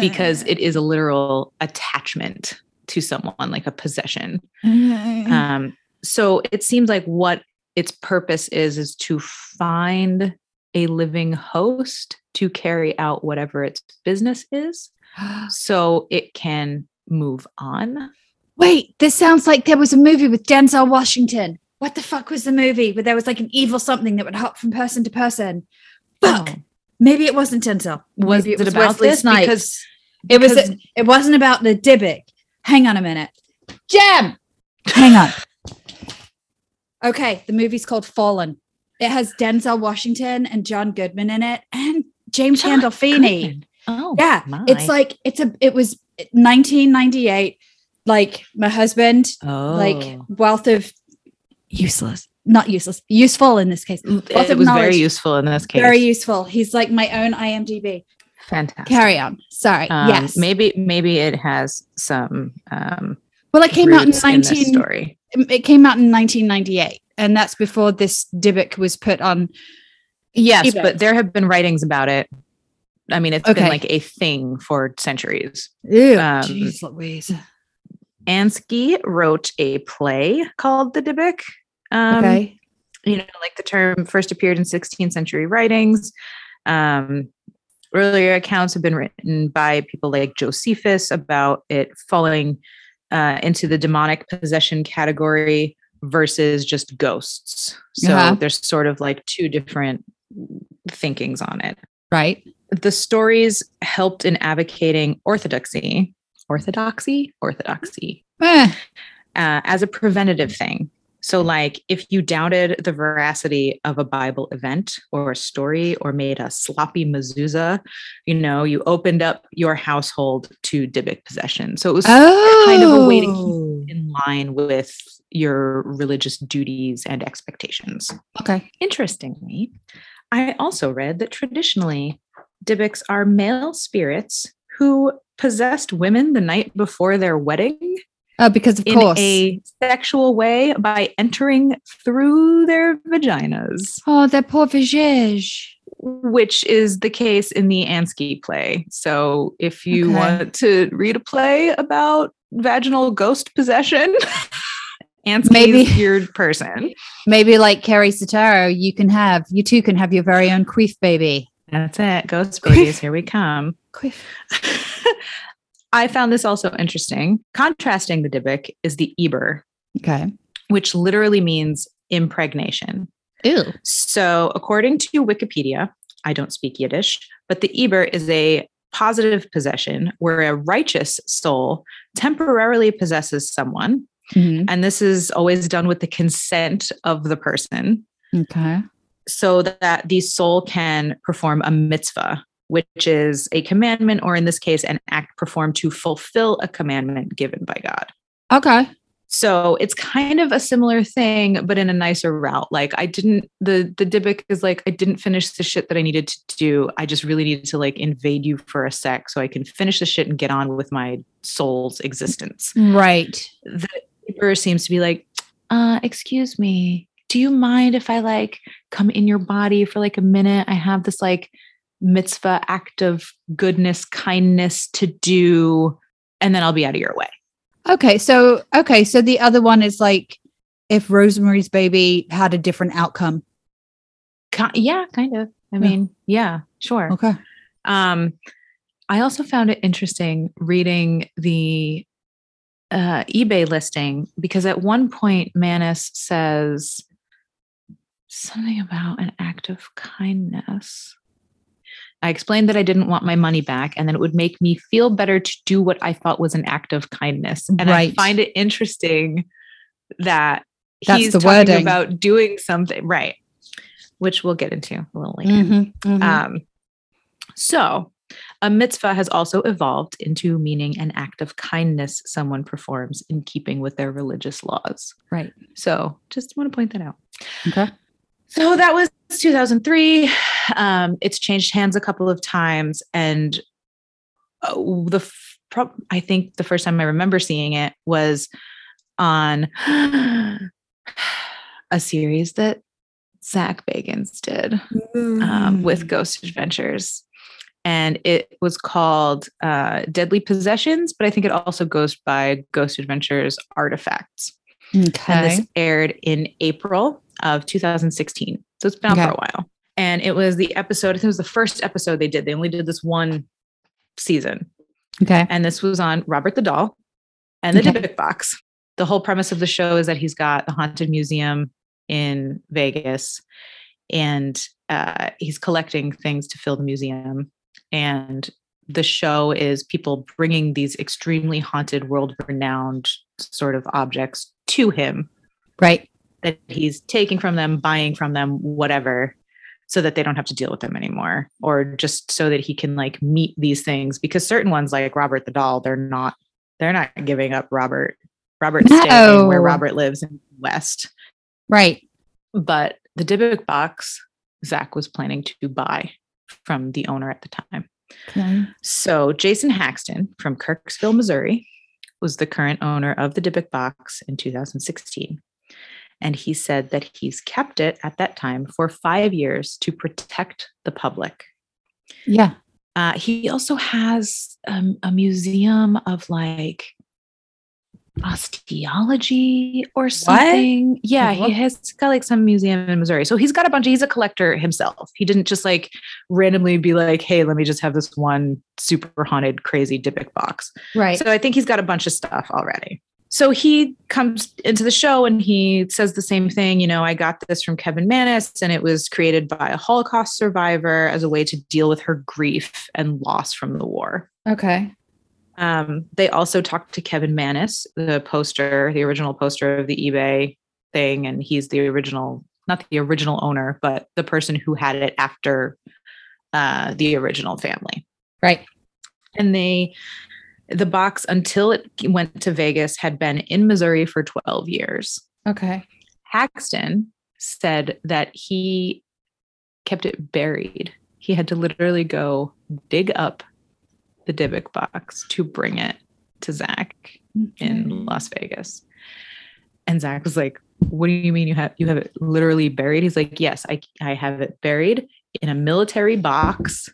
Speaker 1: because it is a literal attachment to someone, like a possession. Um, so it seems like what its purpose is is to find a living host to carry out whatever its business is <gasps> so it can move on.
Speaker 4: Wait, this sounds like there was a movie with Denzel Washington. What the fuck was the movie where there was like an evil something that would hop from person to person? Fuck.
Speaker 1: Oh.
Speaker 4: Maybe it wasn't Denzel.
Speaker 1: Was
Speaker 4: Maybe
Speaker 1: it, about
Speaker 4: Wesley
Speaker 1: this?
Speaker 4: Snipes.
Speaker 1: Because
Speaker 4: it was.
Speaker 1: because-
Speaker 4: It wasn't about the Dybbuk. Hang on a minute. Jam. Hang on. Okay, the movie's called Fallen. It has Denzel Washington and John Goodman in it, and James
Speaker 1: John
Speaker 4: Gandolfini.
Speaker 1: Goodman. Oh,
Speaker 4: Yeah,
Speaker 1: my.
Speaker 4: it's like it's a. It was 1998. Like my husband,
Speaker 1: Oh,
Speaker 4: like wealth of useless, not useless, useful in this case. Wealth
Speaker 1: it was very useful in this case.
Speaker 4: Very useful. He's like my own IMDb.
Speaker 1: fantastic.
Speaker 4: Carry on. Sorry.
Speaker 1: Um,
Speaker 4: yes.
Speaker 1: maybe maybe it has some um,
Speaker 4: well, it came out in
Speaker 1: roots in this
Speaker 4: 19.
Speaker 1: story.
Speaker 4: It came out in 1998, and that's before this Dybbuk was put on.
Speaker 1: Yes,
Speaker 4: eBay.
Speaker 1: but there have been writings about it. I mean, it's
Speaker 4: Okay.
Speaker 1: been like a thing for centuries.
Speaker 4: Ew,
Speaker 1: Um,
Speaker 4: jeez Louise.
Speaker 1: Ansky wrote a play called The Dybbuk. Um,
Speaker 4: okay.
Speaker 1: you know, like the term first appeared in 16th century writings. Um, earlier accounts have been written by people like Josephus about it falling uh, into the demonic possession category versus just ghosts. So
Speaker 4: Uh-huh.
Speaker 1: there's sort of like two different thinkings on it.
Speaker 4: Right.
Speaker 1: The stories helped in advocating orthodoxy, orthodoxy, orthodoxy
Speaker 4: Eh,
Speaker 1: uh, as a preventative thing. So, like, if you doubted the veracity of a Bible event or a story or made a sloppy mezuzah, you know, you opened up your household to Dybbuk possession. So it was
Speaker 4: oh.
Speaker 1: kind of a way to keep oh. in line with your religious duties and expectations.
Speaker 4: Okay.
Speaker 1: Interestingly, I also read that traditionally, Dybbuks are male spirits who possessed women the night before their wedding
Speaker 4: Oh, because of
Speaker 1: in
Speaker 4: course.
Speaker 1: a sexual way by entering through their vaginas,
Speaker 4: oh, they're poor vajage.
Speaker 1: which is the case in the Ansky play. So if you
Speaker 4: Okay.
Speaker 1: want to read a play about vaginal ghost possession, <laughs> Ansky's
Speaker 4: Maybe. <laughs>
Speaker 1: your person.
Speaker 4: Maybe like Carrie Sotaro, you can have, you too can have your very own queef baby.
Speaker 1: That's it. Ghost babies, here we come.
Speaker 4: Queef. <laughs>
Speaker 1: I found this also interesting. Contrasting the Dybbuk is the Ibbur,
Speaker 4: Okay.
Speaker 1: which literally means impregnation.
Speaker 4: Ew.
Speaker 1: So, according to Wikipedia, I don't speak Yiddish, but the Ibbur is a positive possession where a righteous soul temporarily possesses someone.
Speaker 4: Mhm.
Speaker 1: And this is always done with the consent of the person
Speaker 4: Okay.
Speaker 1: so that the soul can perform a mitzvah, which is a commandment, or in this case, an act performed to fulfill a commandment given by God.
Speaker 4: Okay.
Speaker 1: So it's kind of a similar thing, but in a nicer route. Like I didn't the the Dybbuk is like I didn't finish the shit that I needed to do. I just really needed to like invade you for a sec so I can finish the shit and get on with my soul's existence.
Speaker 4: Right.
Speaker 1: The Dybbuk seems to be like, uh, excuse me, do you mind if I like come in your body for like a minute? I have this like mitzvah act of goodness, kindness to do, and then I'll be out of your way.
Speaker 4: Okay. So, okay. So the other one is like if Rosemary's baby had a different outcome.
Speaker 1: Yeah, kind of. I
Speaker 4: Yeah.
Speaker 1: mean, yeah, sure.
Speaker 4: Okay.
Speaker 1: Um, I also found it interesting reading the uh, eBay listing because at one point Mannis says something about an act of kindness. I explained that I didn't want my money back and that it would make me feel better to do what I thought was an act of kindness. And I find it interesting that
Speaker 4: That's
Speaker 1: he's
Speaker 4: the
Speaker 1: talking
Speaker 4: wording.
Speaker 1: about doing something, right? Which we'll get into a little later.
Speaker 4: Mhm, mhm.
Speaker 1: Um, so, a mitzvah has also evolved into meaning an act of kindness someone performs in keeping with their religious laws.
Speaker 4: right.
Speaker 1: So, just want to point that out.
Speaker 4: Okay.
Speaker 1: So, that was 2003. Um, it's changed hands a couple of times. And uh, the f- I think the first time I remember seeing it was on <sighs> a series that Zach Bagans did um, with Ghost Adventures. And it was called uh, Deadly Possessions, but I think it also goes by Ghost Adventures Artifacts. Okay. And this aired in April of 2016. So it's been out
Speaker 4: Okay.
Speaker 1: for a while. And it was the episode, I think it was the first episode they did. They only did this one season.
Speaker 4: Okay.
Speaker 1: And this was on Robert the Doll and the
Speaker 4: Okay.
Speaker 1: Dybbuk box. The whole premise of the show is that he's got the haunted museum in Vegas and uh, he's collecting things to fill the museum. And the show is people bringing these extremely haunted, world renowned sort of objects to him
Speaker 4: Right.
Speaker 1: that he's taking from them, buying from them, whatever. So that they don't have to deal with them anymore or just so that he can like meet these things because certain ones like Robert the doll they're not they're not giving up Robert Robert staying where Robert lives in the West
Speaker 4: Right.
Speaker 1: but the Dybbuk box Zach was planning to buy from the owner at the time
Speaker 4: Okay.
Speaker 1: so Jason Haxton from Kirksville Missouri was the current owner of the Dybbuk box in 2016 and he said that he's kept it at that time for five years to protect the public.
Speaker 4: Yeah.
Speaker 1: Uh, he also has um, a museum of like osteology or something. Yeah,
Speaker 4: What?
Speaker 1: he has got like some museum in Missouri. So he's got a bunch. He's a collector himself. He didn't just like randomly be like, "Hey, let me just have this one super haunted, crazy Dybbuk box."
Speaker 4: Right.
Speaker 1: So I think he's got a bunch of stuff already. So he comes into the show and he says the same thing. You know, I got this from Kevin Mannis, and it was created by a Holocaust survivor as a way to deal with her grief and loss from the war.
Speaker 4: okay.
Speaker 1: Um, they also talked to Kevin Mannis, the poster, the original poster of the eBay thing, and he's the original, not the original owner, but the person who had it after uh, the original family
Speaker 4: Right.
Speaker 1: and they the box until it went to Vegas had been in Missouri for 12 years.
Speaker 4: Okay.
Speaker 1: Haxton said that he kept it buried. He had to literally go dig up the Dybbuk box to bring it to Zach in Las Vegas. And Zach was like, "What do you mean you have you have it literally buried?" He's like, "Yes, I I have it buried in a military box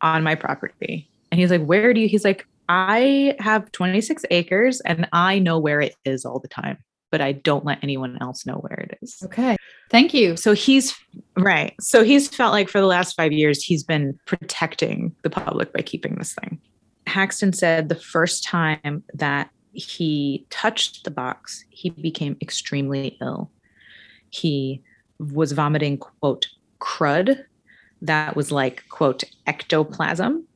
Speaker 1: on my property." And he's like, "Where do you?" He's like, "I have 26 acres and I know where it is all the time, but I don't let anyone else know where it is."
Speaker 4: Okay. Thank you.
Speaker 1: So he's right. So he's felt like for the last five years, he's been protecting the public by keeping this thing. Haxton said the first time that he touched the box, he became extremely ill. He was vomiting, quote, crud that was like, quote, ectoplasm.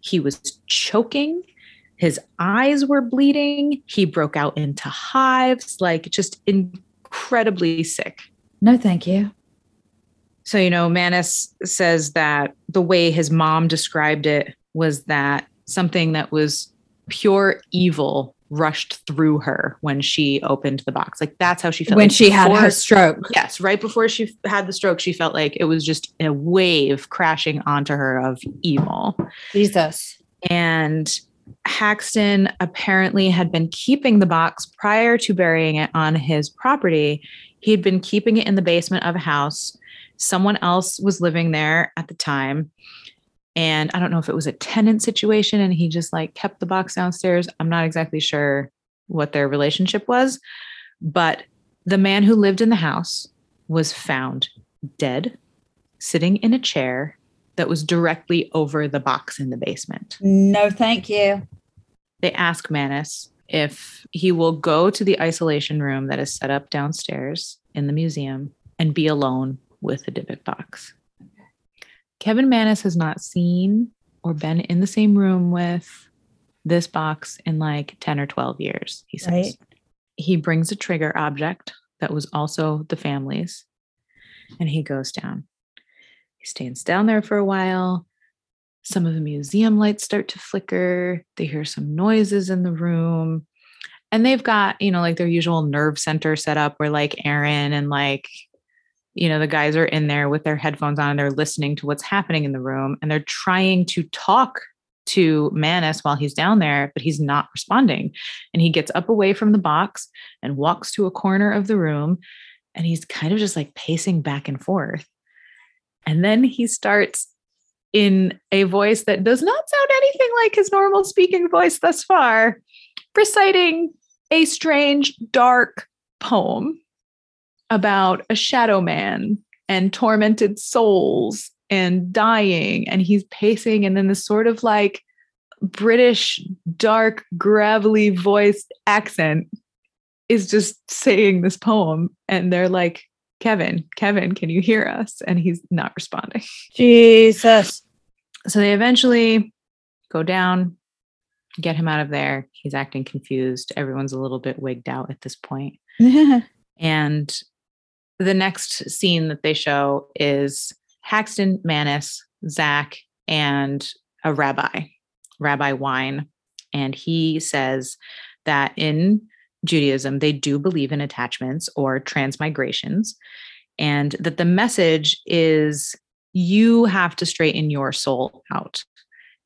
Speaker 1: He was choking. His eyes were bleeding. He broke out into hives, like just incredibly sick.
Speaker 4: No, thank you.
Speaker 1: So, you know, Mannis says that the way his mom described it was that something that was pure evil rushed through her when she opened the box. Like that's how she felt.
Speaker 4: when
Speaker 1: Like,
Speaker 4: she had her stroke.
Speaker 1: Yes, right before she had the stroke, she felt like it was just a wave crashing onto her of evil.
Speaker 4: Jesus.
Speaker 1: And Haxton apparently had been keeping the box prior to burying it on his property. He had been keeping it in the basement of a house. Someone else was living there at the time. And I don't know if it was a tenant situation and he just like kept the box downstairs. I'm not exactly sure what their relationship was, but the man who lived in the house was found dead, sitting in a chair that was directly over the box in the basement.
Speaker 4: No, thank you.
Speaker 1: They ask Mannis if he will go to the isolation room that is set up downstairs in the museum and be alone with the Dybbuk box. Kevin Mannis has not seen or been in the same room with this box in like 10 or 12 years, he says.
Speaker 4: Right.
Speaker 1: He brings a trigger object that was also the family's and he goes down. He stands down there for a while. Some of the museum lights start to flicker. They hear some noises in the room. And they've got, you know, like their usual nerve center set up where like Aaron and like, you know, the guys are in there with their headphones on and they're listening to what's happening in the room and they're trying to talk to Mannis while he's down there, but he's not responding. And he gets up away from the box and walks to a corner of the room and he's kind of just like pacing back and forth. And then he starts in a voice that does not sound anything like his normal speaking voice thus far, reciting a strange, dark poem about a shadow man and tormented souls and dying. And he's pacing, and then this sort of like British, dark, gravelly voiced accent is just saying this poem. And they're like, Kevin, Kevin, can you hear us? And he's not responding.
Speaker 4: Jesus.
Speaker 1: So they eventually go down, get him out of there. He's acting confused. Everyone's a little bit wigged out at this point. <laughs> And the next scene that they show is Haxton, Mannis, Zach, and a rabbi, Rabbi Wine. And he says that in Judaism, they do believe in attachments or transmigrations, and that the message is you have to straighten your soul out.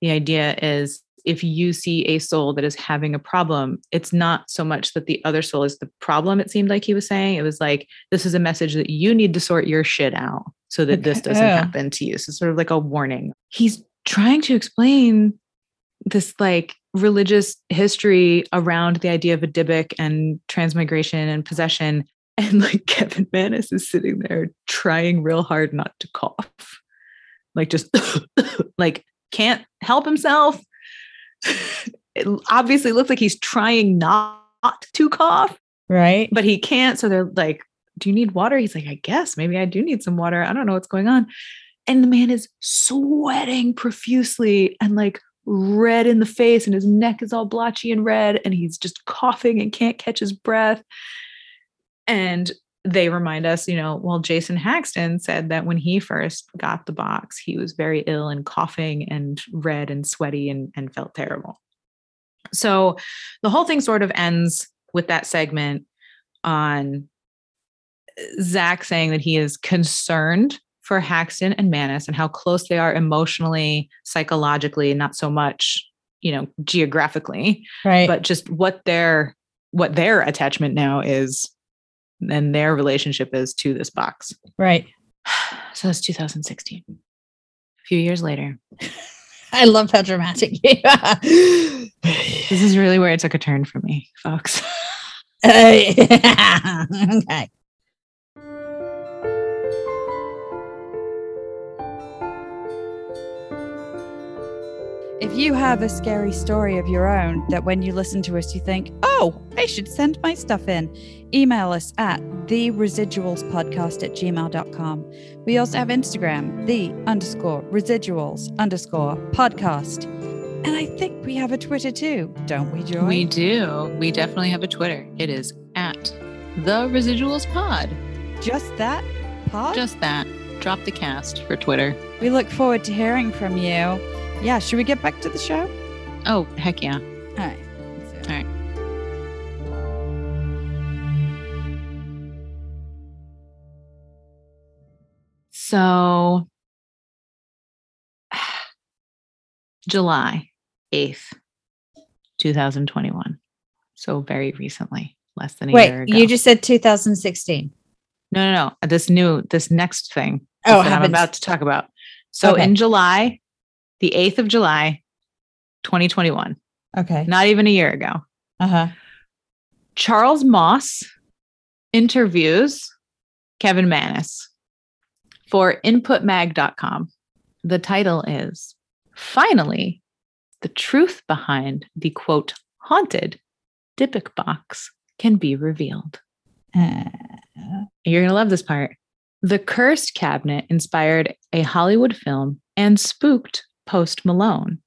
Speaker 1: The idea is if you see a soul that is having a problem, it's not so much that the other soul is the problem, it seemed like he was saying. It was like, this is a message that you need to sort your shit out so that this doesn't happen to you. So, sort of like a warning. He's trying to explain this like religious history around the idea of a dybbuk and transmigration and possession. <laughs> And like Kevin Mannis is sitting there trying real hard not to cough. Like just <coughs> like can't help himself. <laughs> It obviously looks like he's trying not to cough,
Speaker 4: Right.
Speaker 1: but he can't. So they're like, Do you need water? He's like, I guess maybe I do need some water. I don't know what's going on. And the man is sweating profusely and like red in the face, and his neck is all blotchy and red, and he's just coughing and can't catch his breath. And they remind us, you know, well, Jason Haxton said that when he first got the box, he was very ill and coughing and red and sweaty and, and felt terrible. So the whole thing sort of ends with that segment on Zach saying that he is concerned for Haxton and Mannis and how close they are emotionally, psychologically, not so much, you know, geographically,
Speaker 4: Right.
Speaker 1: but just what their what their attachment now is and their relationship is to this box.
Speaker 4: right. <sighs>
Speaker 1: So it's 2016. A few years later. <laughs>
Speaker 4: I love how dramatic you are.
Speaker 1: This is really where it took a turn for me, folks. <laughs>
Speaker 4: okay. If you have a scary story of your own that when you listen to us, you think, oh, I should send my stuff in, email us at the residuals podcast at gmail.com. We also have Instagram, the underscore residuals underscore podcast. And I think we have a Twitter too, don't we, Joy?
Speaker 1: We do. We definitely have a Twitter. It is at the residuals pod.
Speaker 4: Just that pod?
Speaker 1: Just that. Drop the cast for Twitter.
Speaker 4: We look forward to hearing from you. Yeah, should we get back to the show?
Speaker 1: Oh, heck yeah.
Speaker 4: All right. So-
Speaker 1: All right. So, July 8th, 2021. So, very recently, less than a year
Speaker 4: Wait,
Speaker 1: ago.
Speaker 4: you just said 2016.
Speaker 1: no, no, no. This new, this next thing
Speaker 4: Oh,
Speaker 1: that I'm about to talk about. So,
Speaker 4: Okay.
Speaker 1: in July, the 8th of July, 2021,
Speaker 4: Okay.
Speaker 1: not even a year ago,
Speaker 4: Uh huh.
Speaker 1: Charles Moss interviews Kevin Mannis for inputmag.com. The title is Finally, the truth behind the quote haunted Dybbuk box can be revealed.
Speaker 4: Uh,
Speaker 1: You're going to love this part. The cursed cabinet inspired a Hollywood film and spooked Post Malone.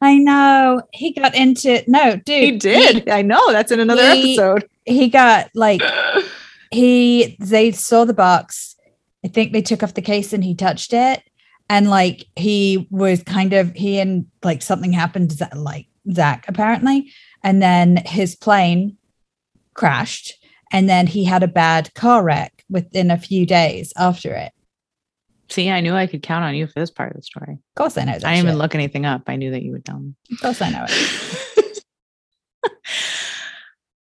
Speaker 4: I know he got into no, dude.
Speaker 1: He did. I know. That's in another
Speaker 4: he-
Speaker 1: episode.
Speaker 4: He, he got like <sighs> he they saw the box. I think they took off the case and he touched it, and like he was kind of he and like something happened to Za- like Zach apparently, and then his plane crashed, and then he had a bad car wreck within a few days after it.
Speaker 1: See, I knew I could count on you for this part of the story.
Speaker 4: Of course, I know.
Speaker 1: I didn't even look anything up. I knew that you would tell me.
Speaker 4: Of course, I know it. <laughs>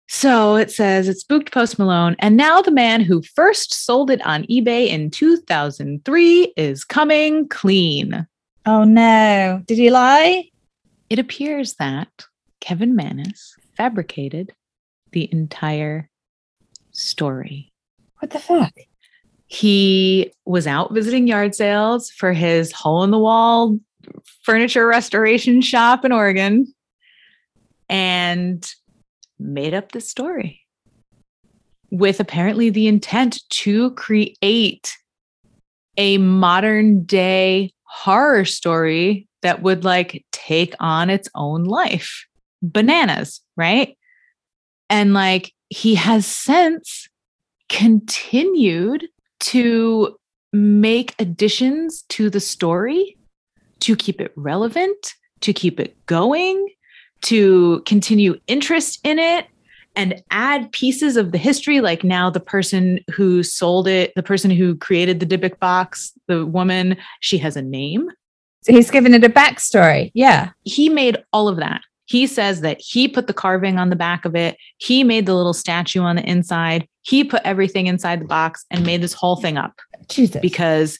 Speaker 1: so it says it spooked Post Malone, and now the man who first sold it on eBay in 2003 is coming clean.
Speaker 4: Oh no! Did he lie?
Speaker 1: It appears that Kevin Mannis fabricated the entire story.
Speaker 4: What the fuck?
Speaker 1: He was out visiting yard sales for his hole in the wall furniture restoration shop in Oregon and made up this story with apparently the intent to create a modern day horror story that would like take on its own life. Bananas, right? And like he has since continued to make additions to the story to keep it relevant, to keep it going, to continue interest in it and add pieces of the history. Like now, the person who sold it, the person who created the Dybbuk box, the woman, she has a name.
Speaker 4: So he's given it a backstory. Yeah.
Speaker 1: He made all of that. He says that he put the carving on the back of it. He made the little statue on the inside. He put everything inside the box and made this whole thing up
Speaker 4: Jesus.
Speaker 1: because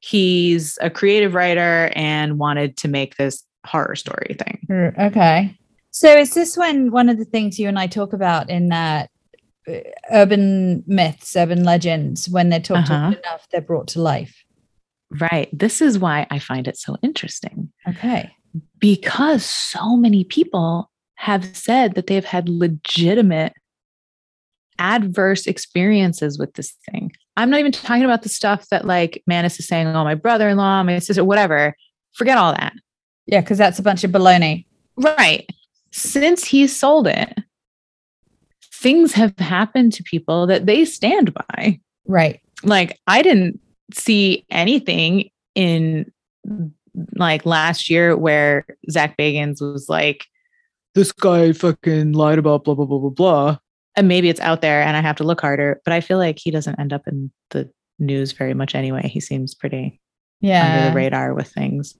Speaker 1: he's a creative writer and wanted to make this horror story thing.
Speaker 4: Okay. So is this when one of the things you and I talk about in that uh, urban myths, urban legends, when they're talked
Speaker 1: Uh-huh.
Speaker 4: enough, they're brought to life?
Speaker 1: Right. This is why I find it so interesting
Speaker 4: Okay.
Speaker 1: Because so many people have said that they've had legitimate adverse experiences with this thing. I'm not even talking about the stuff that like Mannis is saying, oh, my brother in law, my sister, whatever. Forget all that.
Speaker 4: Yeah, because that's a bunch of baloney.
Speaker 1: Right. Since he sold it, things have happened to people that they stand by.
Speaker 4: Right.
Speaker 1: Like, I didn't see anything in like last year where Zach Bagans was like, this guy fucking lied about blah, blah, blah, blah, blah. And maybe it's out there and I have to look harder, but I feel like he doesn't end up in the news very much anyway. He seems pretty
Speaker 4: yeah.
Speaker 1: under the radar with things.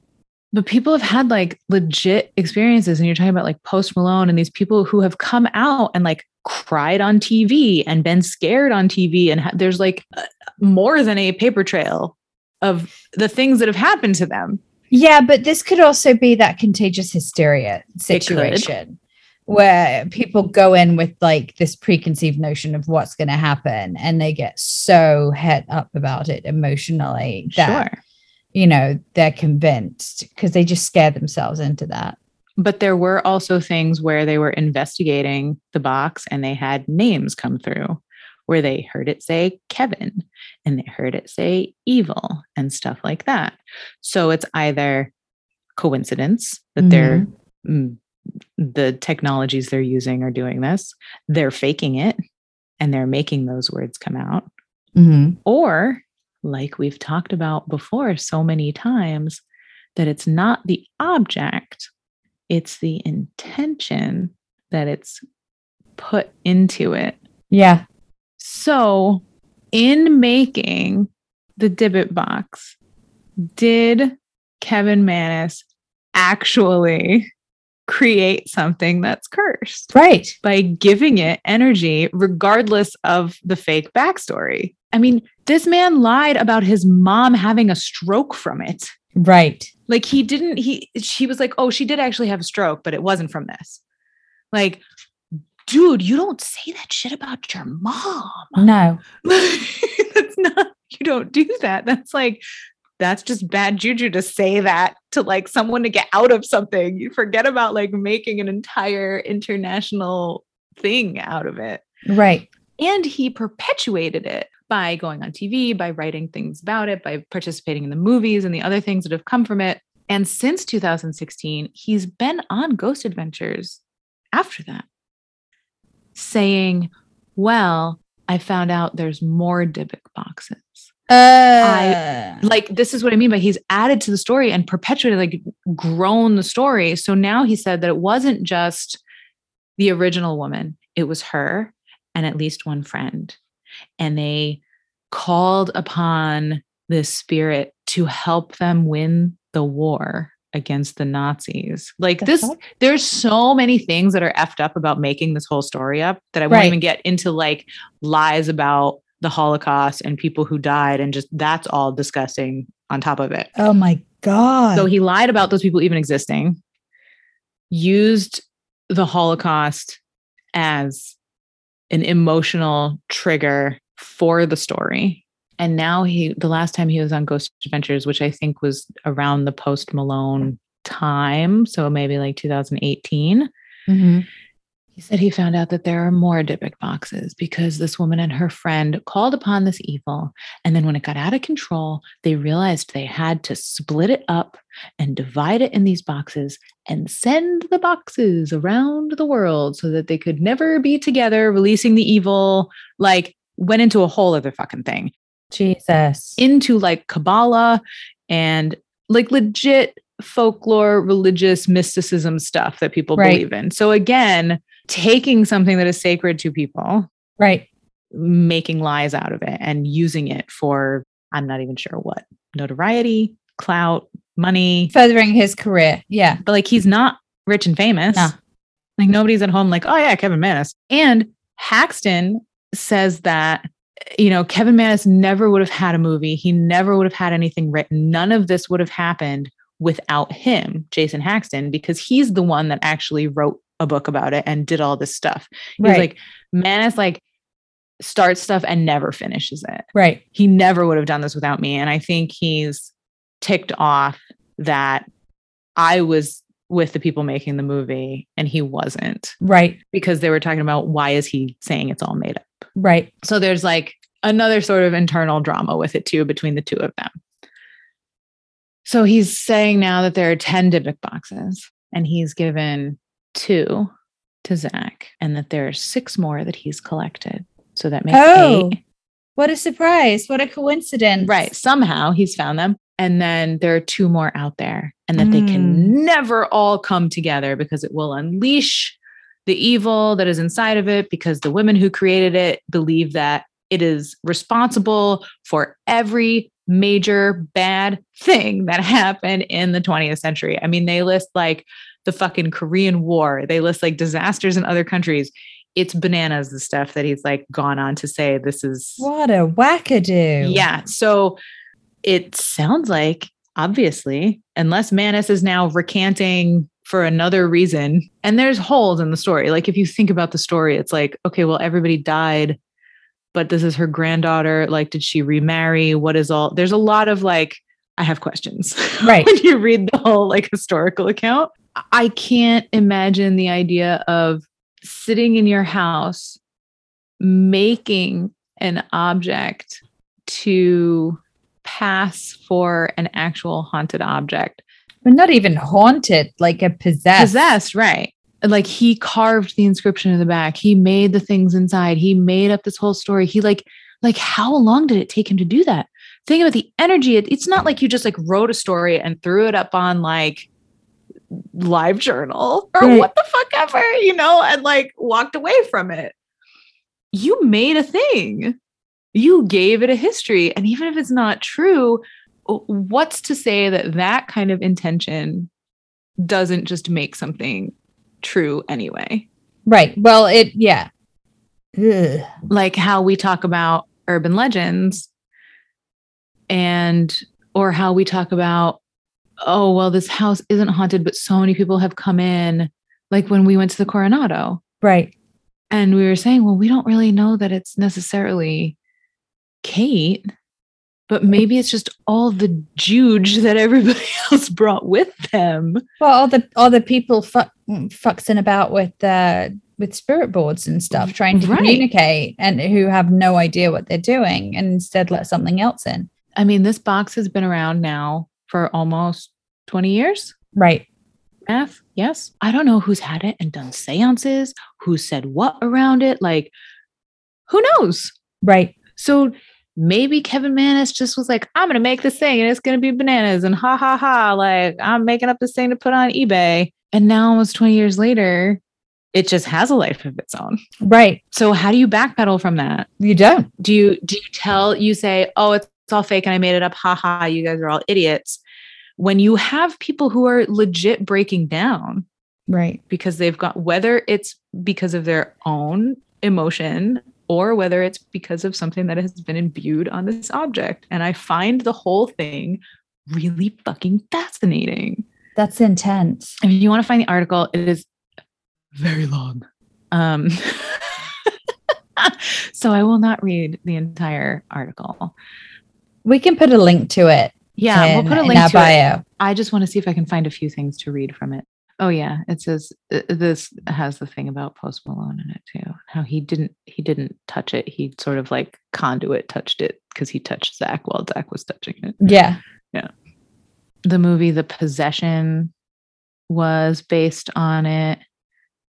Speaker 1: But people have had like legit experiences, and you're talking about like Post Malone and these people who have come out and like cried on TV and been scared on TV. And ha- there's like uh, more than a paper trail of the things that have happened to them.
Speaker 4: Yeah, but this could also be that contagious hysteria situation where people go in with like this preconceived notion of what's going to happen and they get so het up about it emotionally that
Speaker 1: Sure.
Speaker 4: you know they're convinced because they just scare themselves into that.
Speaker 1: But there were also things where they were investigating the box and they had names come through where they heard it say Kevin and they heard it say evil and stuff like that. So it's either coincidence that they're mm, the technologies they're using are doing this, they're faking it and they're making those words come out,
Speaker 4: Mhm.
Speaker 1: or like we've talked about before so many times, that it's not the object, it's the intention that it's put into it.
Speaker 4: Yeah.
Speaker 1: So, in making the Dybbuk box, did Kevin Mannis actually create something that's cursed
Speaker 4: Right.
Speaker 1: by giving it energy, regardless of the fake backstory? I mean, this man lied about his mom having a stroke from it.
Speaker 4: Right.
Speaker 1: Like he didn't, he, she was like, oh, she did actually have a stroke, but it wasn't from this. Like, dude, you don't say that shit about your mom.
Speaker 4: No. <laughs>
Speaker 1: that's not, you don't do that. That's like, that's just bad juju to say that to like someone to get out of something. You forget about like making an entire international thing out of it.
Speaker 4: Right.
Speaker 1: And he perpetuated it by going on TV, by writing things about it, by participating in the movies and the other things that have come from it. And since 2016, he's been on Ghost Adventures after that, saying, Well, I found out there's more Dybbuk boxes.
Speaker 4: Uh,
Speaker 1: Like, this is what I mean by he's added to the story and perpetuated, like, grown the story. So now he said that it wasn't just the original woman, it was her and at least one friend. And they called upon this spirit to help them win the war against the Nazis. Like
Speaker 4: The
Speaker 1: this,
Speaker 4: fuck?
Speaker 1: there's so many things that are effed up about making this whole story up that I won't
Speaker 4: Right.
Speaker 1: even get into like lies about the Holocaust and people who died and just that's all disgusting on top of it.
Speaker 4: oh my God.
Speaker 1: So he lied about those people even existing, used the Holocaust as an emotional trigger for the story. And now he, the last time he was on Ghost Adventures, which I think was around the post Malone time, so maybe like 2018,
Speaker 4: Mhm.
Speaker 1: he said he found out that there are more Dybbuk boxes because this woman and her friend called upon this evil. And then when it got out of control, they realized they had to split it up and divide it in these boxes and send the boxes around the world so that they could never be together, releasing the evil, like went into a whole other fucking thing.
Speaker 5: Jesus.
Speaker 1: into like Kabbalah and like legit folklore, religious mysticism stuff that people
Speaker 5: Right.
Speaker 1: believe in. So again, taking something that is sacred to people,
Speaker 5: right.
Speaker 1: making lies out of it and using it for I'm not even sure what notoriety, clout, money.
Speaker 5: Furthering his career. Yeah.
Speaker 1: But like he's not rich and famous.
Speaker 5: No.
Speaker 1: Like nobody's at home like, oh yeah, Kevin Mannis. And Haxton says that you know, Kevin Mannis never would have had a movie. He never would have had anything written. None of this would have happened without him, Jason Haxton, because he's the one that actually wrote a book about it and did all this stuff. He's
Speaker 5: Right.
Speaker 1: like, Mannis like starts stuff and never finishes it.
Speaker 5: right.
Speaker 1: He never would have done this without me. And I think he's ticked off that I was with the people making the movie and he wasn't
Speaker 5: Right.
Speaker 1: because they were talking about why is he saying it's all made up.
Speaker 5: Right.
Speaker 1: So there's like another sort of internal drama with it too between the two of them. So he's saying now that there are 10 Dybbuk boxes and he's given two to Zach and that there are six more that he's collected. So that makes
Speaker 5: Oh.
Speaker 1: eight.
Speaker 5: What a surprise. What a coincidence.
Speaker 1: Right. Somehow he's found them. And then there are two more out there and that they can mm. never all come together because it will unleash the evil that is inside of it because the women who created it believe that it is responsible for every major bad thing that <laughs> happened in the 20th century. I mean, they list like the fucking Korean War, they list like disasters in other countries. It's bananas, the stuff that he's like gone on to say this is
Speaker 5: What a wackadoo.
Speaker 1: yeah. So it sounds like, obviously, unless Mannis is now recanting for another reason, and there's holes in the story. Like, if you think about the story, it's like, okay, well, everybody died, but this is her granddaughter. Like, did she remarry? What is all? There's a lot of like, I have questions. <laughs>
Speaker 5: Right.
Speaker 1: when you read the whole like historical account, I can't imagine the idea of sitting in your house making an object to pass for an actual haunted object.
Speaker 5: But not even haunted, like a possessed.
Speaker 1: Possessed, right. Like he carved the inscription in the back. He made the things inside. He made up this whole story. He like like how long did it take him to do that? Think about the energy. It, it's not like you just like wrote a story and threw it up on like live journal or
Speaker 5: Right.
Speaker 1: what the fuck ever, you know, and like walked away from it. You made a thing. You gave it a history. And even if it's not true, what's to say that that kind of intention doesn't just make something true anyway?
Speaker 5: Right. Well, it, yeah. Ugh.
Speaker 1: Like how we talk about urban legends and or how we talk about oh well this house isn't haunted but so many people have come in like when we went to the coronado
Speaker 5: Right.
Speaker 1: and we were saying well we don't really know that it's necessarily kate but maybe it's just all the juge that everybody <laughs> else brought with them
Speaker 5: Well, all the all the people fuck, fucksing about with uh with spirit boards and stuff, trying to
Speaker 1: Right.
Speaker 5: communicate, and who have no idea what they're doing, and instead let something else in.
Speaker 1: i mean this box has been around now for almost 20 years
Speaker 5: Right.
Speaker 1: math yes i don't know who's had it and done seances who said what around it like who knows
Speaker 5: Right.
Speaker 1: so maybe kevin mannis just was like i'm gonna make this thing and it's gonna be bananas and ha ha ha like i'm making up this thing to put on ebay and now almost 20 years later it just has a life of its own
Speaker 5: Right.
Speaker 1: so how do you backpedal from that
Speaker 5: You don't.
Speaker 1: do you do you tell you say oh it's, it's all fake and i made it up ha ha you guys are all idiots when you have people who are legit breaking down
Speaker 5: Right.
Speaker 1: because they've got whether it's because of their own emotion or whether it's because of something that has been imbued on this object. And I find the whole thing really fucking fascinating.
Speaker 5: That's intense.
Speaker 1: If you want to find the article, it is very long. Um, <laughs> so I will not read the entire article.
Speaker 5: We can put a link to it.
Speaker 1: Yeah,
Speaker 5: in,
Speaker 1: we'll put a
Speaker 5: in
Speaker 1: link to it. I just want to see if I can find a few things to read from it. Oh yeah, it says uh, this has the thing about Post Malone in it too. How he didn't he didn't touch it. He sort of like conduit touched it because he touched Zach while Zach was touching it.
Speaker 5: Yeah, yeah.
Speaker 1: The movie The Possession was based on it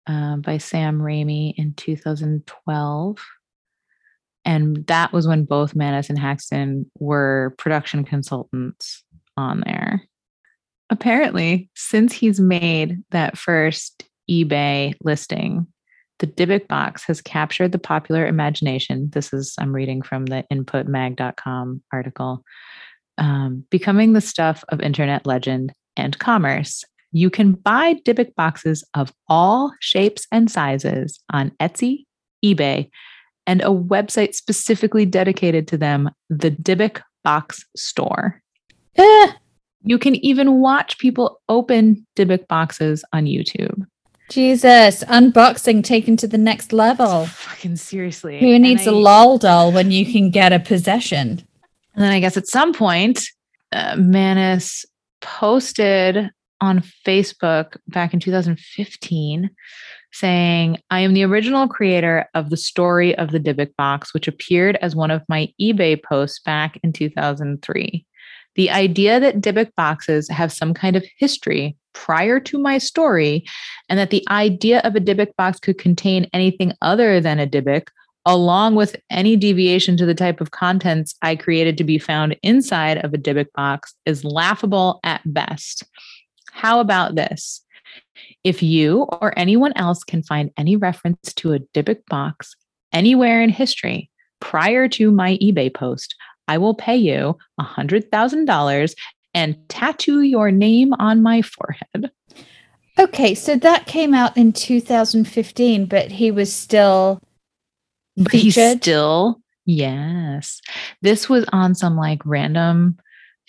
Speaker 1: uh, by Sam Raimi in 2012, And that was when both Mannis and Haxton were production consultants on there. Apparently, since he's made that first eBay listing, the Dybbuk box has captured the popular imagination. This is, I'm reading from the inputmag.com article, um, becoming the stuff of internet legend and commerce. You can buy Dybbuk boxes of all shapes and sizes on Etsy, eBay, and a website specifically dedicated to them, the Dybbuk Box Store.
Speaker 5: Eh,
Speaker 1: You can even watch people open Dybbuk boxes on YouTube.
Speaker 5: Jesus, unboxing taken to the next level.
Speaker 1: Fucking seriously.
Speaker 5: Who needs a
Speaker 1: I-
Speaker 5: lol doll when you can get a possession?
Speaker 1: And then I guess at some point, uh, Mannis posted on Facebook back in 2015 saying, I am the original creator of the story of the Dybbuk box, which appeared as one of my eBay posts back in 2003. The idea that Dybbuk boxes have some kind of history prior to my story, and that the idea of a Dybbuk box could contain anything other than a Dybbuk along with any deviation to the type of contents I created to be found inside of a Dybbuk box, is laughable at best. How about this? If you or anyone else can find any reference to a Dybbuk box anywhere in history prior to my eBay post, I will pay you $100,000 and tattoo your name on my forehead.
Speaker 5: Okay, so that came out in 2015, but he was still
Speaker 1: But he's still, yes. This was on some like random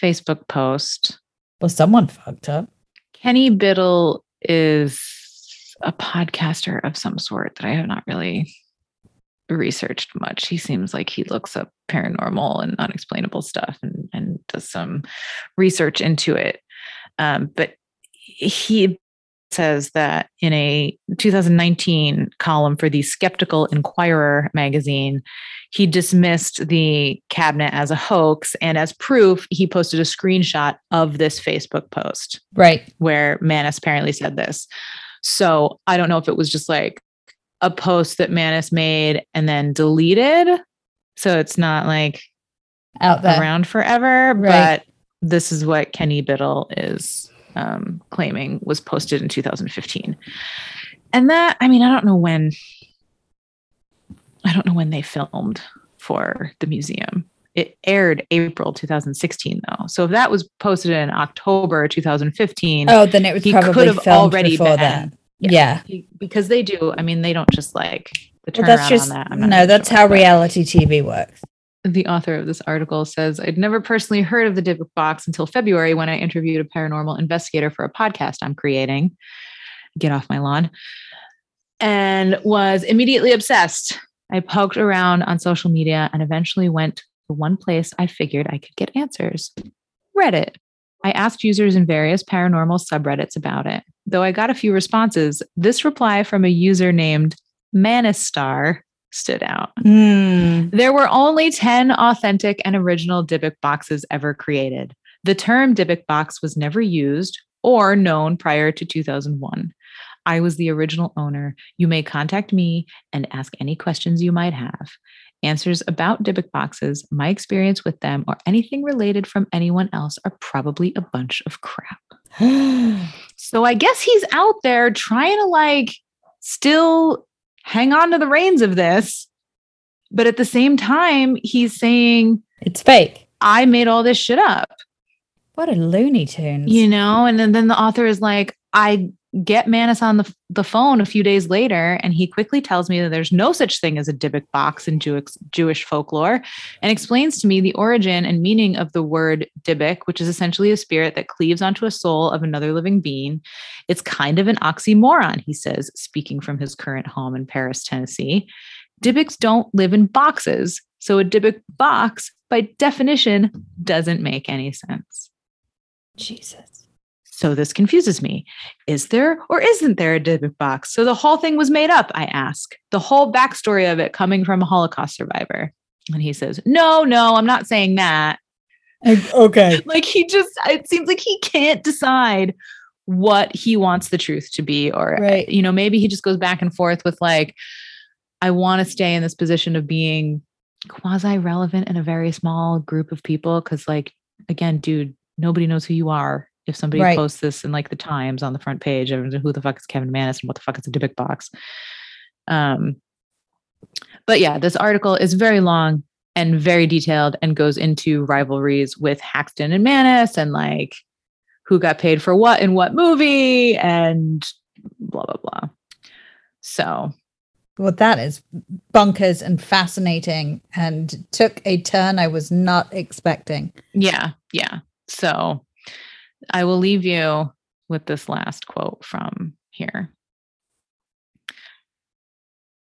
Speaker 1: Facebook post.
Speaker 5: well, someone fucked up.
Speaker 1: Kenny Biddle is a podcaster of some sort that I have not really researched much. He seems like he looks up paranormal and unexplainable stuff and, and does some research into it. Um, but he says that in a 2019 column for the Skeptical Inquirer magazine, he dismissed the cabinet as a hoax. And as proof, he posted a screenshot of this Facebook post
Speaker 5: Right.
Speaker 1: where Mannis apparently said this. So I don't know if it was just like a post that Mannis made and then deleted. So it's not like
Speaker 5: Out there.
Speaker 1: around forever,
Speaker 5: Right.
Speaker 1: but this is what Kenny Biddle is um, claiming was posted in 2015. And that, I mean, I don't know when, I don't know when they filmed for the museum. It aired April 2016, though. So if that was posted in October 2015,
Speaker 5: Oh, then it was
Speaker 1: he
Speaker 5: probably
Speaker 1: could have
Speaker 5: filmed
Speaker 1: already been.
Speaker 5: that.
Speaker 1: Yeah.
Speaker 5: Yeah.
Speaker 1: because they do. I mean, they don't just like the turnaround
Speaker 5: Well, that's just
Speaker 1: on that.
Speaker 5: No. That's
Speaker 1: sure,
Speaker 5: how reality TV works.
Speaker 1: the author of this article says I'd never personally heard of the Dybbuk box until February when I interviewed a paranormal investigator for a podcast I'm creating. Get off my lawn. And was immediately obsessed. I poked around on social media and eventually went to the one place I figured I could get answers Reddit. I asked users in various paranormal subreddits about it. Though I got a few responses, this reply from a user named Manistar stood out.
Speaker 5: Hmm.
Speaker 1: There were only 10 authentic and original Dybbuk boxes ever created. The term Dybbuk box was never used or known prior to 2001. I was the original owner. You may contact me and ask any questions you might have. Answers about Dybbuk boxes, my experience with them, or anything related from anyone else are probably a bunch of crap. <gasps> So I guess he's out there trying to like still hang on to the reins of this. But at the same time, he's saying,
Speaker 5: it's fake.
Speaker 1: I made all this shit up,
Speaker 5: What a Looney Tunes.
Speaker 1: you know? And then, then the author is like, I get Mannis on the, the phone a few days later, and he quickly tells me that there's no such thing as a Dybbuk box in Jewish, Jewish folklore and explains to me the origin and meaning of the word Dybbuk, which is essentially a spirit that cleaves onto a soul of another living being. It's kind of an oxymoron, he says, speaking from his current home in Paris, Tennessee. Dybbuks don't live in boxes, so a Dybbuk box, by definition, doesn't make any sense.
Speaker 5: Jesus.
Speaker 1: So this confuses me. Is there or isn't there a Dybbuk box? So the whole thing was made up, I ask. The whole backstory of it coming from a Holocaust survivor. And he says, No, no, I'm not saying that.
Speaker 5: Okay. <laughs>
Speaker 1: Like he just, it seems like he can't decide what he wants the truth to be. Or, uh,
Speaker 5: Right.
Speaker 1: you know, maybe he just goes back and forth with like, I want to stay in this position of being quasi relevant in a very small group of people. Cause, like, again, dude, nobody knows who you are. If somebody
Speaker 4: Right.
Speaker 1: posts this in like the Times on the front page, everyone's like, who the fuck is Kevin Mannis and what the fuck is a Dybbuk box? Um, but yeah, this article is very long and very detailed and goes into rivalries with Haxton and Mannis and like who got paid for what in what movie and blah blah blah. So
Speaker 4: Well, that is bonkers and fascinating and took a turn I was not expecting.
Speaker 1: yeah, yeah. So I will leave you with this last quote from here.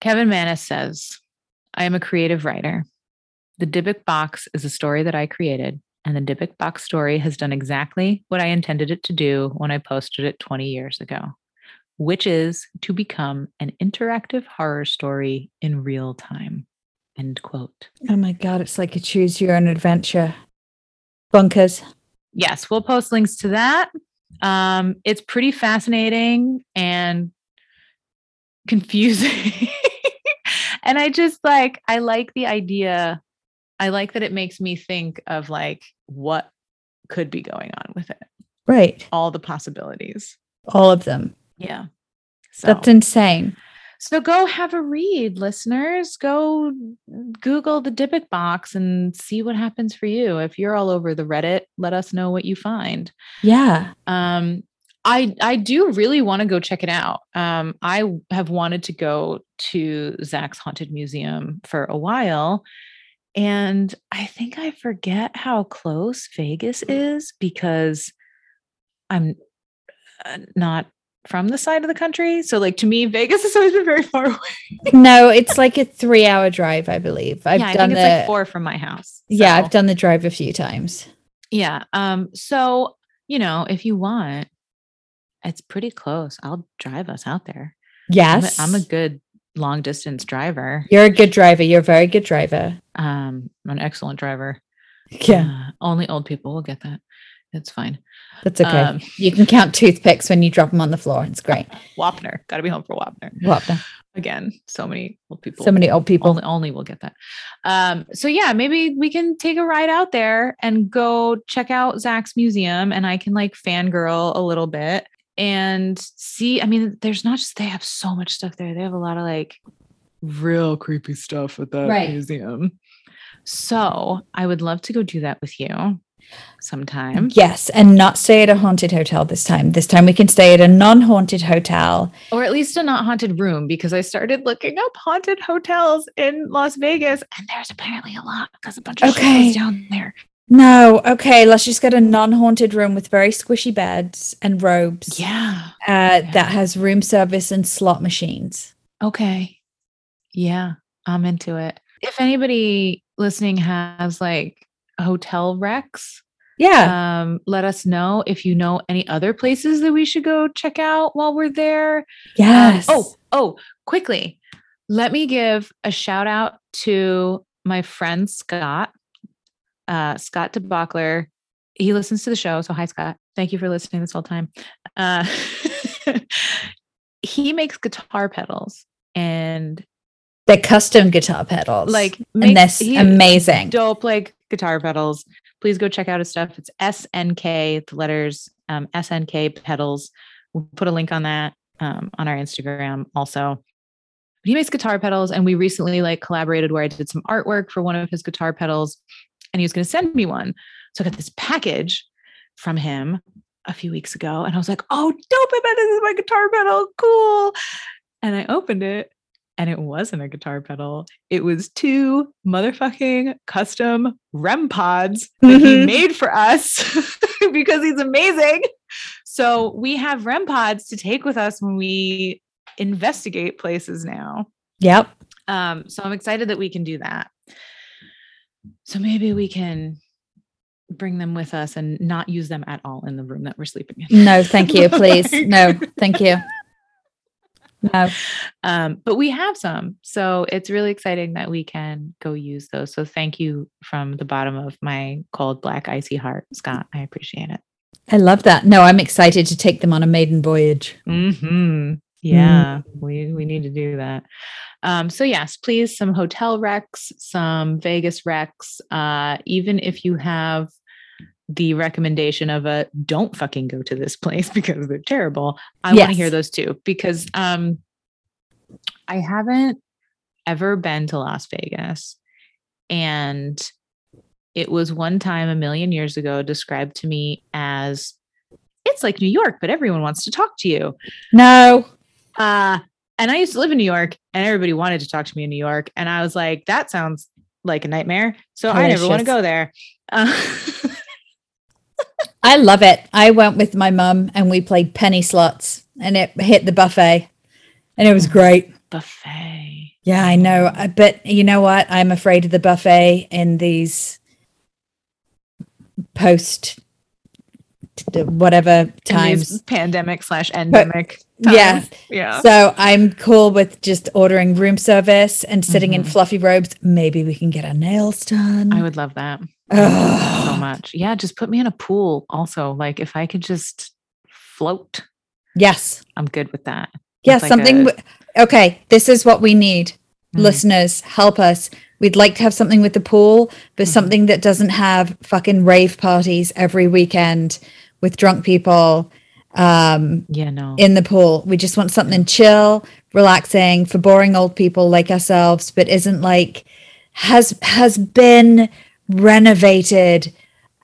Speaker 1: Kevin Mannis says, I am a creative writer. The Dybbuk box is a story that I created, and the Dybbuk box story has done exactly what I intended it to do when I posted it 20 years ago, which is to become an interactive horror story in real time. End quote.
Speaker 4: Oh my God, it's like a choose your own adventure. Bonkers.
Speaker 1: Yes, we'll post links to that. Um, it's pretty fascinating and confusing. <laughs> and I just like, I like the idea. I like that it makes me think of like what could be going on with it,
Speaker 4: Right.
Speaker 1: all the possibilities.
Speaker 4: All of them.
Speaker 1: Yeah. So,
Speaker 4: That's insane.
Speaker 1: So go have a read, listeners. Go Google the Dybbuk box and see what happens for you. If you're all over the Reddit, let us know what you find.
Speaker 4: Yeah.
Speaker 1: um i i do really want to go check it out um i have wanted to go to zak's haunted museum for a while and i think i forget how close vegas is because i'm uh, not from the side of the country so like to me vegas has always been very far away
Speaker 4: No, it's like a three hour drive, I believe. I've
Speaker 1: yeah i
Speaker 4: done
Speaker 1: think
Speaker 4: the
Speaker 1: like four from my house
Speaker 4: Yeah, I've done the drive a few times.
Speaker 1: yeah um so you know if you want it's pretty close i'll drive us out there I'm a-
Speaker 4: Yes.
Speaker 1: I'm a, good long distance driver.
Speaker 4: You're a good driver. You're a very good driver.
Speaker 1: Um, I'm an excellent driver.
Speaker 4: Yeah.
Speaker 1: Uh, only old people will get that. It's fine.
Speaker 4: That's okay.
Speaker 1: Um,
Speaker 4: you can count toothpicks when you drop them on the floor. It's great. <laughs>
Speaker 1: Wapner. Got to be home for Wapner.
Speaker 4: Wapner.
Speaker 1: Again, so many old people.
Speaker 4: So many old people.
Speaker 1: Only, only will get that. Um, so yeah, maybe we can take a ride out there and go check out Zak's museum, and I can like fangirl a little bit and see. I mean, there's not just they have so much stuff there. They have a lot of like real creepy stuff at that
Speaker 4: Right.
Speaker 1: museum. So I would love to go do that with you sometime.
Speaker 4: Yes, and not stay at a haunted hotel this time. This time we can stay at a non-haunted hotel.
Speaker 1: or at least a not haunted room because I started looking up haunted hotels in Las Vegas and there's apparently a lot because a bunch of
Speaker 4: Okay.
Speaker 1: down there.
Speaker 4: No, okay, let's just get a non-haunted room with very squishy beds and robes.
Speaker 1: Yeah.
Speaker 4: Uh, that has room service and slot machines.
Speaker 1: Okay. Yeah, I'm into it. If anybody listening has like hotel recs,
Speaker 4: Yeah.
Speaker 1: um, let us know if you know any other places that we should go check out while we're there. Um,
Speaker 4: yes.
Speaker 1: oh, oh, quickly. Let me give a shout out to my friend Scott, uh, Scott DeBockler. He listens to the show. So, hi, Scott. Thank you for listening this whole time. Uh, <laughs> he makes guitar pedals and
Speaker 4: they're custom guitar pedals.
Speaker 1: like
Speaker 4: and
Speaker 1: makes-
Speaker 4: that's
Speaker 1: he-
Speaker 4: amazing.
Speaker 1: dope like guitar pedals. Please go check out his stuff. It's SNK, the letters um, SNK pedals. We'll put a link on that um, on our Instagram also. He makes guitar pedals, and we recently like collaborated where I did some artwork for one of his guitar pedals, and he was going to send me one. So I got this package from him a few weeks ago, and I was like, "Oh, dope! I bet this is my guitar pedal. Cool!" And I opened it, and it wasn't a guitar pedal. It was two motherfucking custom REM pods that he
Speaker 4: Mhm.
Speaker 1: made for us <laughs> because he's amazing. So we have REM pods to take with us when we investigate places now.
Speaker 4: Yep.
Speaker 1: Um, so I'm excited that we can do that. So maybe we can bring them with us and not use them at all in the room that we're sleeping in.
Speaker 4: No, thank you, <laughs> please. No, thank you. No.
Speaker 1: um, but we have some. So it's really exciting that we can go use those. So thank you from the bottom of my cold, black, icy heart, Scott. I appreciate it.
Speaker 4: I love that. No, I'm excited to take them on a maiden voyage.
Speaker 1: hmm Yeah, we we need to do that. Um, so yes, please some hotel recs, some Vegas recs. Uh, even if you have the recommendation of a don't fucking go to this place <laughs> because they're terrible. I want to hear those too because um I haven't ever been to Las Vegas and it was one time a million years ago described to me as it's like New York but everyone wants to talk to you.
Speaker 4: No.
Speaker 1: Uh and I used to live in New York and everybody wanted to talk to me in New York and I was like that sounds like a nightmare. So I never want to go there. Uh, <laughs>
Speaker 4: I love it. I went with my mum and we played penny slots and it hit the buffet and it was great.
Speaker 1: buffet.
Speaker 4: Yeah, I know. Uh, But you know what? I'm afraid of the buffet in these post whatever times.
Speaker 1: pandemic slash endemic.
Speaker 4: yeah.
Speaker 1: yeah.
Speaker 4: So I'm cool with just ordering room service and sitting in
Speaker 1: Mhm.
Speaker 4: fluffy robes. Maybe we can get our nails done.
Speaker 1: I would love that. I would love that so much. Yeah, just put me in a pool. Also, like if I could just float,
Speaker 4: Yes.
Speaker 1: I'm good with that.
Speaker 4: Yeah,
Speaker 1: like,
Speaker 4: something.
Speaker 1: a-
Speaker 4: okay, this is what we need.
Speaker 1: Mm.
Speaker 4: Listeners, help us. We'd like to have something with the pool, but
Speaker 1: Mhm.
Speaker 4: something that doesn't have fucking rave parties every weekend with drunk people um,
Speaker 1: Yeah, no.
Speaker 4: in the pool. We just want something chill, relaxing for boring old people like ourselves, but isn't like has has been renovated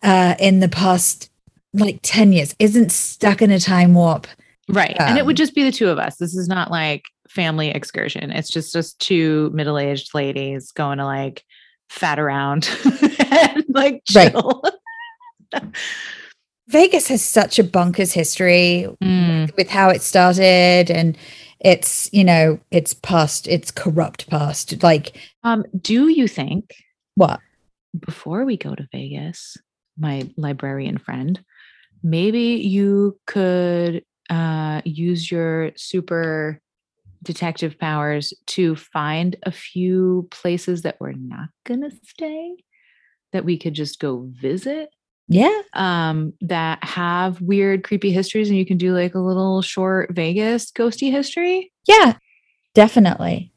Speaker 4: uh, in the past like ten years. Isn't stuck in a time warp.
Speaker 1: right. and it would
Speaker 4: um,
Speaker 1: just be the two of us. This is not like family excursion. It's just just two middle-aged ladies going to like fat around <laughs> and like
Speaker 4: Right.
Speaker 1: chill. <laughs>
Speaker 4: Vegas has such a bonkers history
Speaker 1: Mm,
Speaker 4: with how it started and it's you know it's past it's corrupt past like
Speaker 1: Um, do you think
Speaker 4: what
Speaker 1: before we go to Vegas, my librarian friend, maybe you could uh, use your super detective powers to find a few places that we're not going to stay that we could just go visit
Speaker 4: yeah
Speaker 1: um, that have weird, creepy histories, and you can do like a little short Vegas ghosty history.
Speaker 4: yeah definitely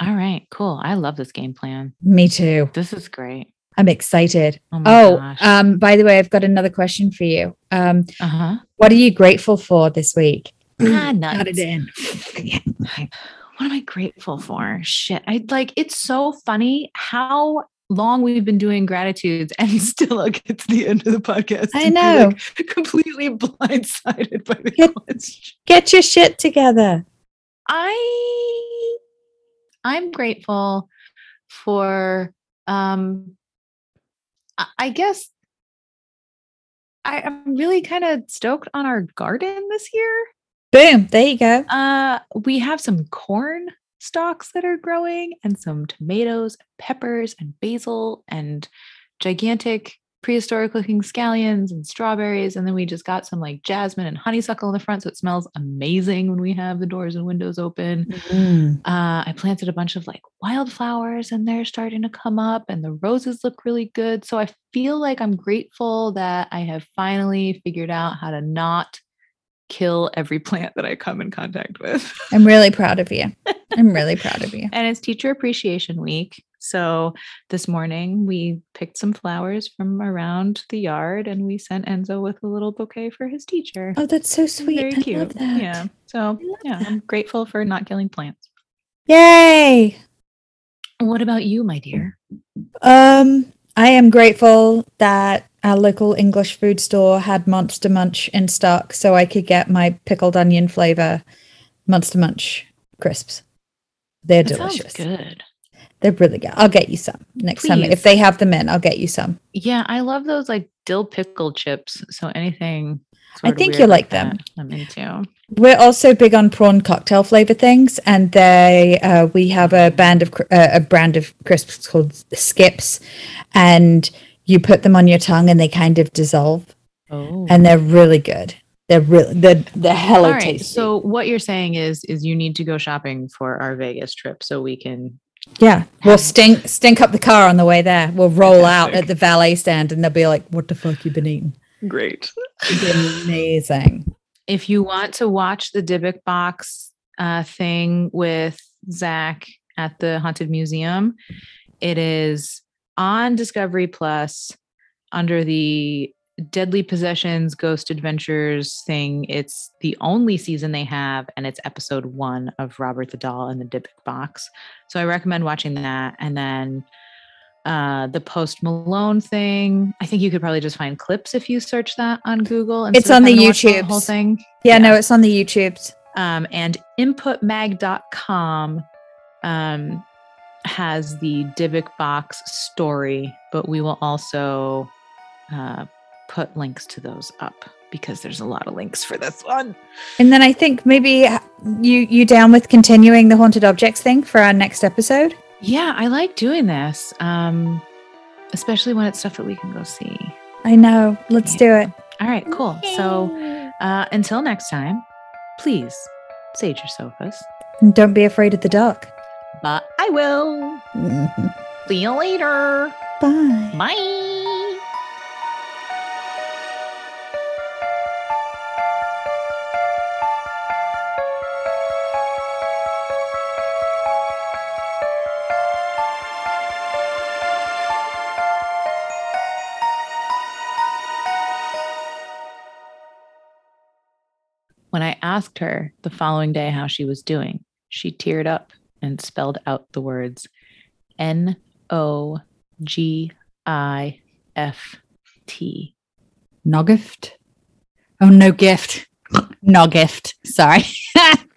Speaker 1: All right, cool. I love this game plan.
Speaker 4: me too
Speaker 1: This is great.
Speaker 4: I'm excited
Speaker 1: Oh
Speaker 4: oh um by the way i've got another question for you um
Speaker 1: uh huh.
Speaker 4: what are you grateful for this week
Speaker 1: Ah, <clears throat>
Speaker 4: Got it
Speaker 1: nuts.
Speaker 4: in <sighs>
Speaker 1: what am I grateful for? Shit. I like it's so funny how long we've been doing gratitudes and <laughs> still like it's the end of the podcast.
Speaker 4: I know.
Speaker 1: like, completely blindsided by the question.
Speaker 4: get your shit together
Speaker 1: I I'm grateful for um I, guess I, I'm really kind of stoked on our garden this year.
Speaker 4: boom there you go
Speaker 1: Uh, we have some corn stalks that are growing, and some tomatoes, peppers, and basil, and gigantic prehistoric looking scallions and strawberries. And then we just got some like jasmine and honeysuckle in the front, so it smells amazing when we have the doors and windows open.
Speaker 4: Mm.
Speaker 1: Uh, I planted a bunch of like wildflowers, and they're starting to come up, and the roses look really good. So I feel like I'm grateful that I have finally figured out how to not kill every plant that I come in contact with.
Speaker 4: i'm really proud of you <laughs> i'm really proud of you
Speaker 1: and it's Teacher Appreciation Week. So this morning we picked some flowers from around the yard and we sent Enzo with a little bouquet for his teacher.
Speaker 4: oh that's so sweet
Speaker 1: Very
Speaker 4: I
Speaker 1: cute.
Speaker 4: that.
Speaker 1: Yeah. So yeah, I'm grateful for not killing plants.
Speaker 4: yay
Speaker 1: What about you, my dear?
Speaker 4: Um, I am grateful that our local English food store had Monster Munch in stock, so I could get my pickled onion flavor Monster Munch crisps. They're
Speaker 1: That sounds
Speaker 4: delicious.
Speaker 1: good.
Speaker 4: They're really good. I'll get you some next time if they have them in. I'll get you some.
Speaker 1: Yeah, I love those like dill pickle chips. So anything.
Speaker 4: I think you'll like them.
Speaker 1: I'm into.
Speaker 4: We're also big on prawn cocktail flavor things, and they uh, we have a band of uh, a brand of crisps called Skips, and you put them on your tongue and they kind of dissolve,
Speaker 1: Oh.
Speaker 4: and they're really good. They're really they're they're hella
Speaker 1: All right.
Speaker 4: tasty.
Speaker 1: So what you're saying is is you need to go shopping for our Vegas trip so we can
Speaker 4: Yeah, we'll stink stink up the car on the way there. We'll roll out at the valet stand, and they'll be like, "What the fuck you been eating?"
Speaker 1: Great.
Speaker 4: Amazing.
Speaker 1: If you want to watch the Dybbuk box uh, thing with Zak at the Haunted Museum. It is on Discovery Plus under the Deadly Possessions Ghost Adventures thing. It's the only season they have, and it's episode one of Robert the Doll and the Dybbuk box. So I recommend watching that. And then uh the post malone thing i think you could probably just find clips if you search that on google
Speaker 5: It's on the
Speaker 1: having to watch
Speaker 5: YouTubes.
Speaker 1: whole thing
Speaker 5: Yeah, no, it's on the YouTubes.
Speaker 1: um, and inputmag.com um, has the Dybbuk box story, but we will also uh, put links to those up because there's a lot of links for this one.
Speaker 5: And then I think maybe you you down with continuing the haunted objects thing for our next episode.
Speaker 1: Yeah, I like doing this, um, especially when it's stuff that we can go see.
Speaker 5: I know. Let's do it.
Speaker 1: All right, cool. So uh, until next time, please sage your sofas,
Speaker 5: And don't be afraid of the dark.
Speaker 1: but I will.
Speaker 5: Mhm.
Speaker 1: See you later.
Speaker 5: Bye.
Speaker 1: Bye. Asked her the following day how she was doing, she teared up and spelled out the words N O G I F T.
Speaker 4: No gift. Oh, no gift. No gift. Sorry. <laughs>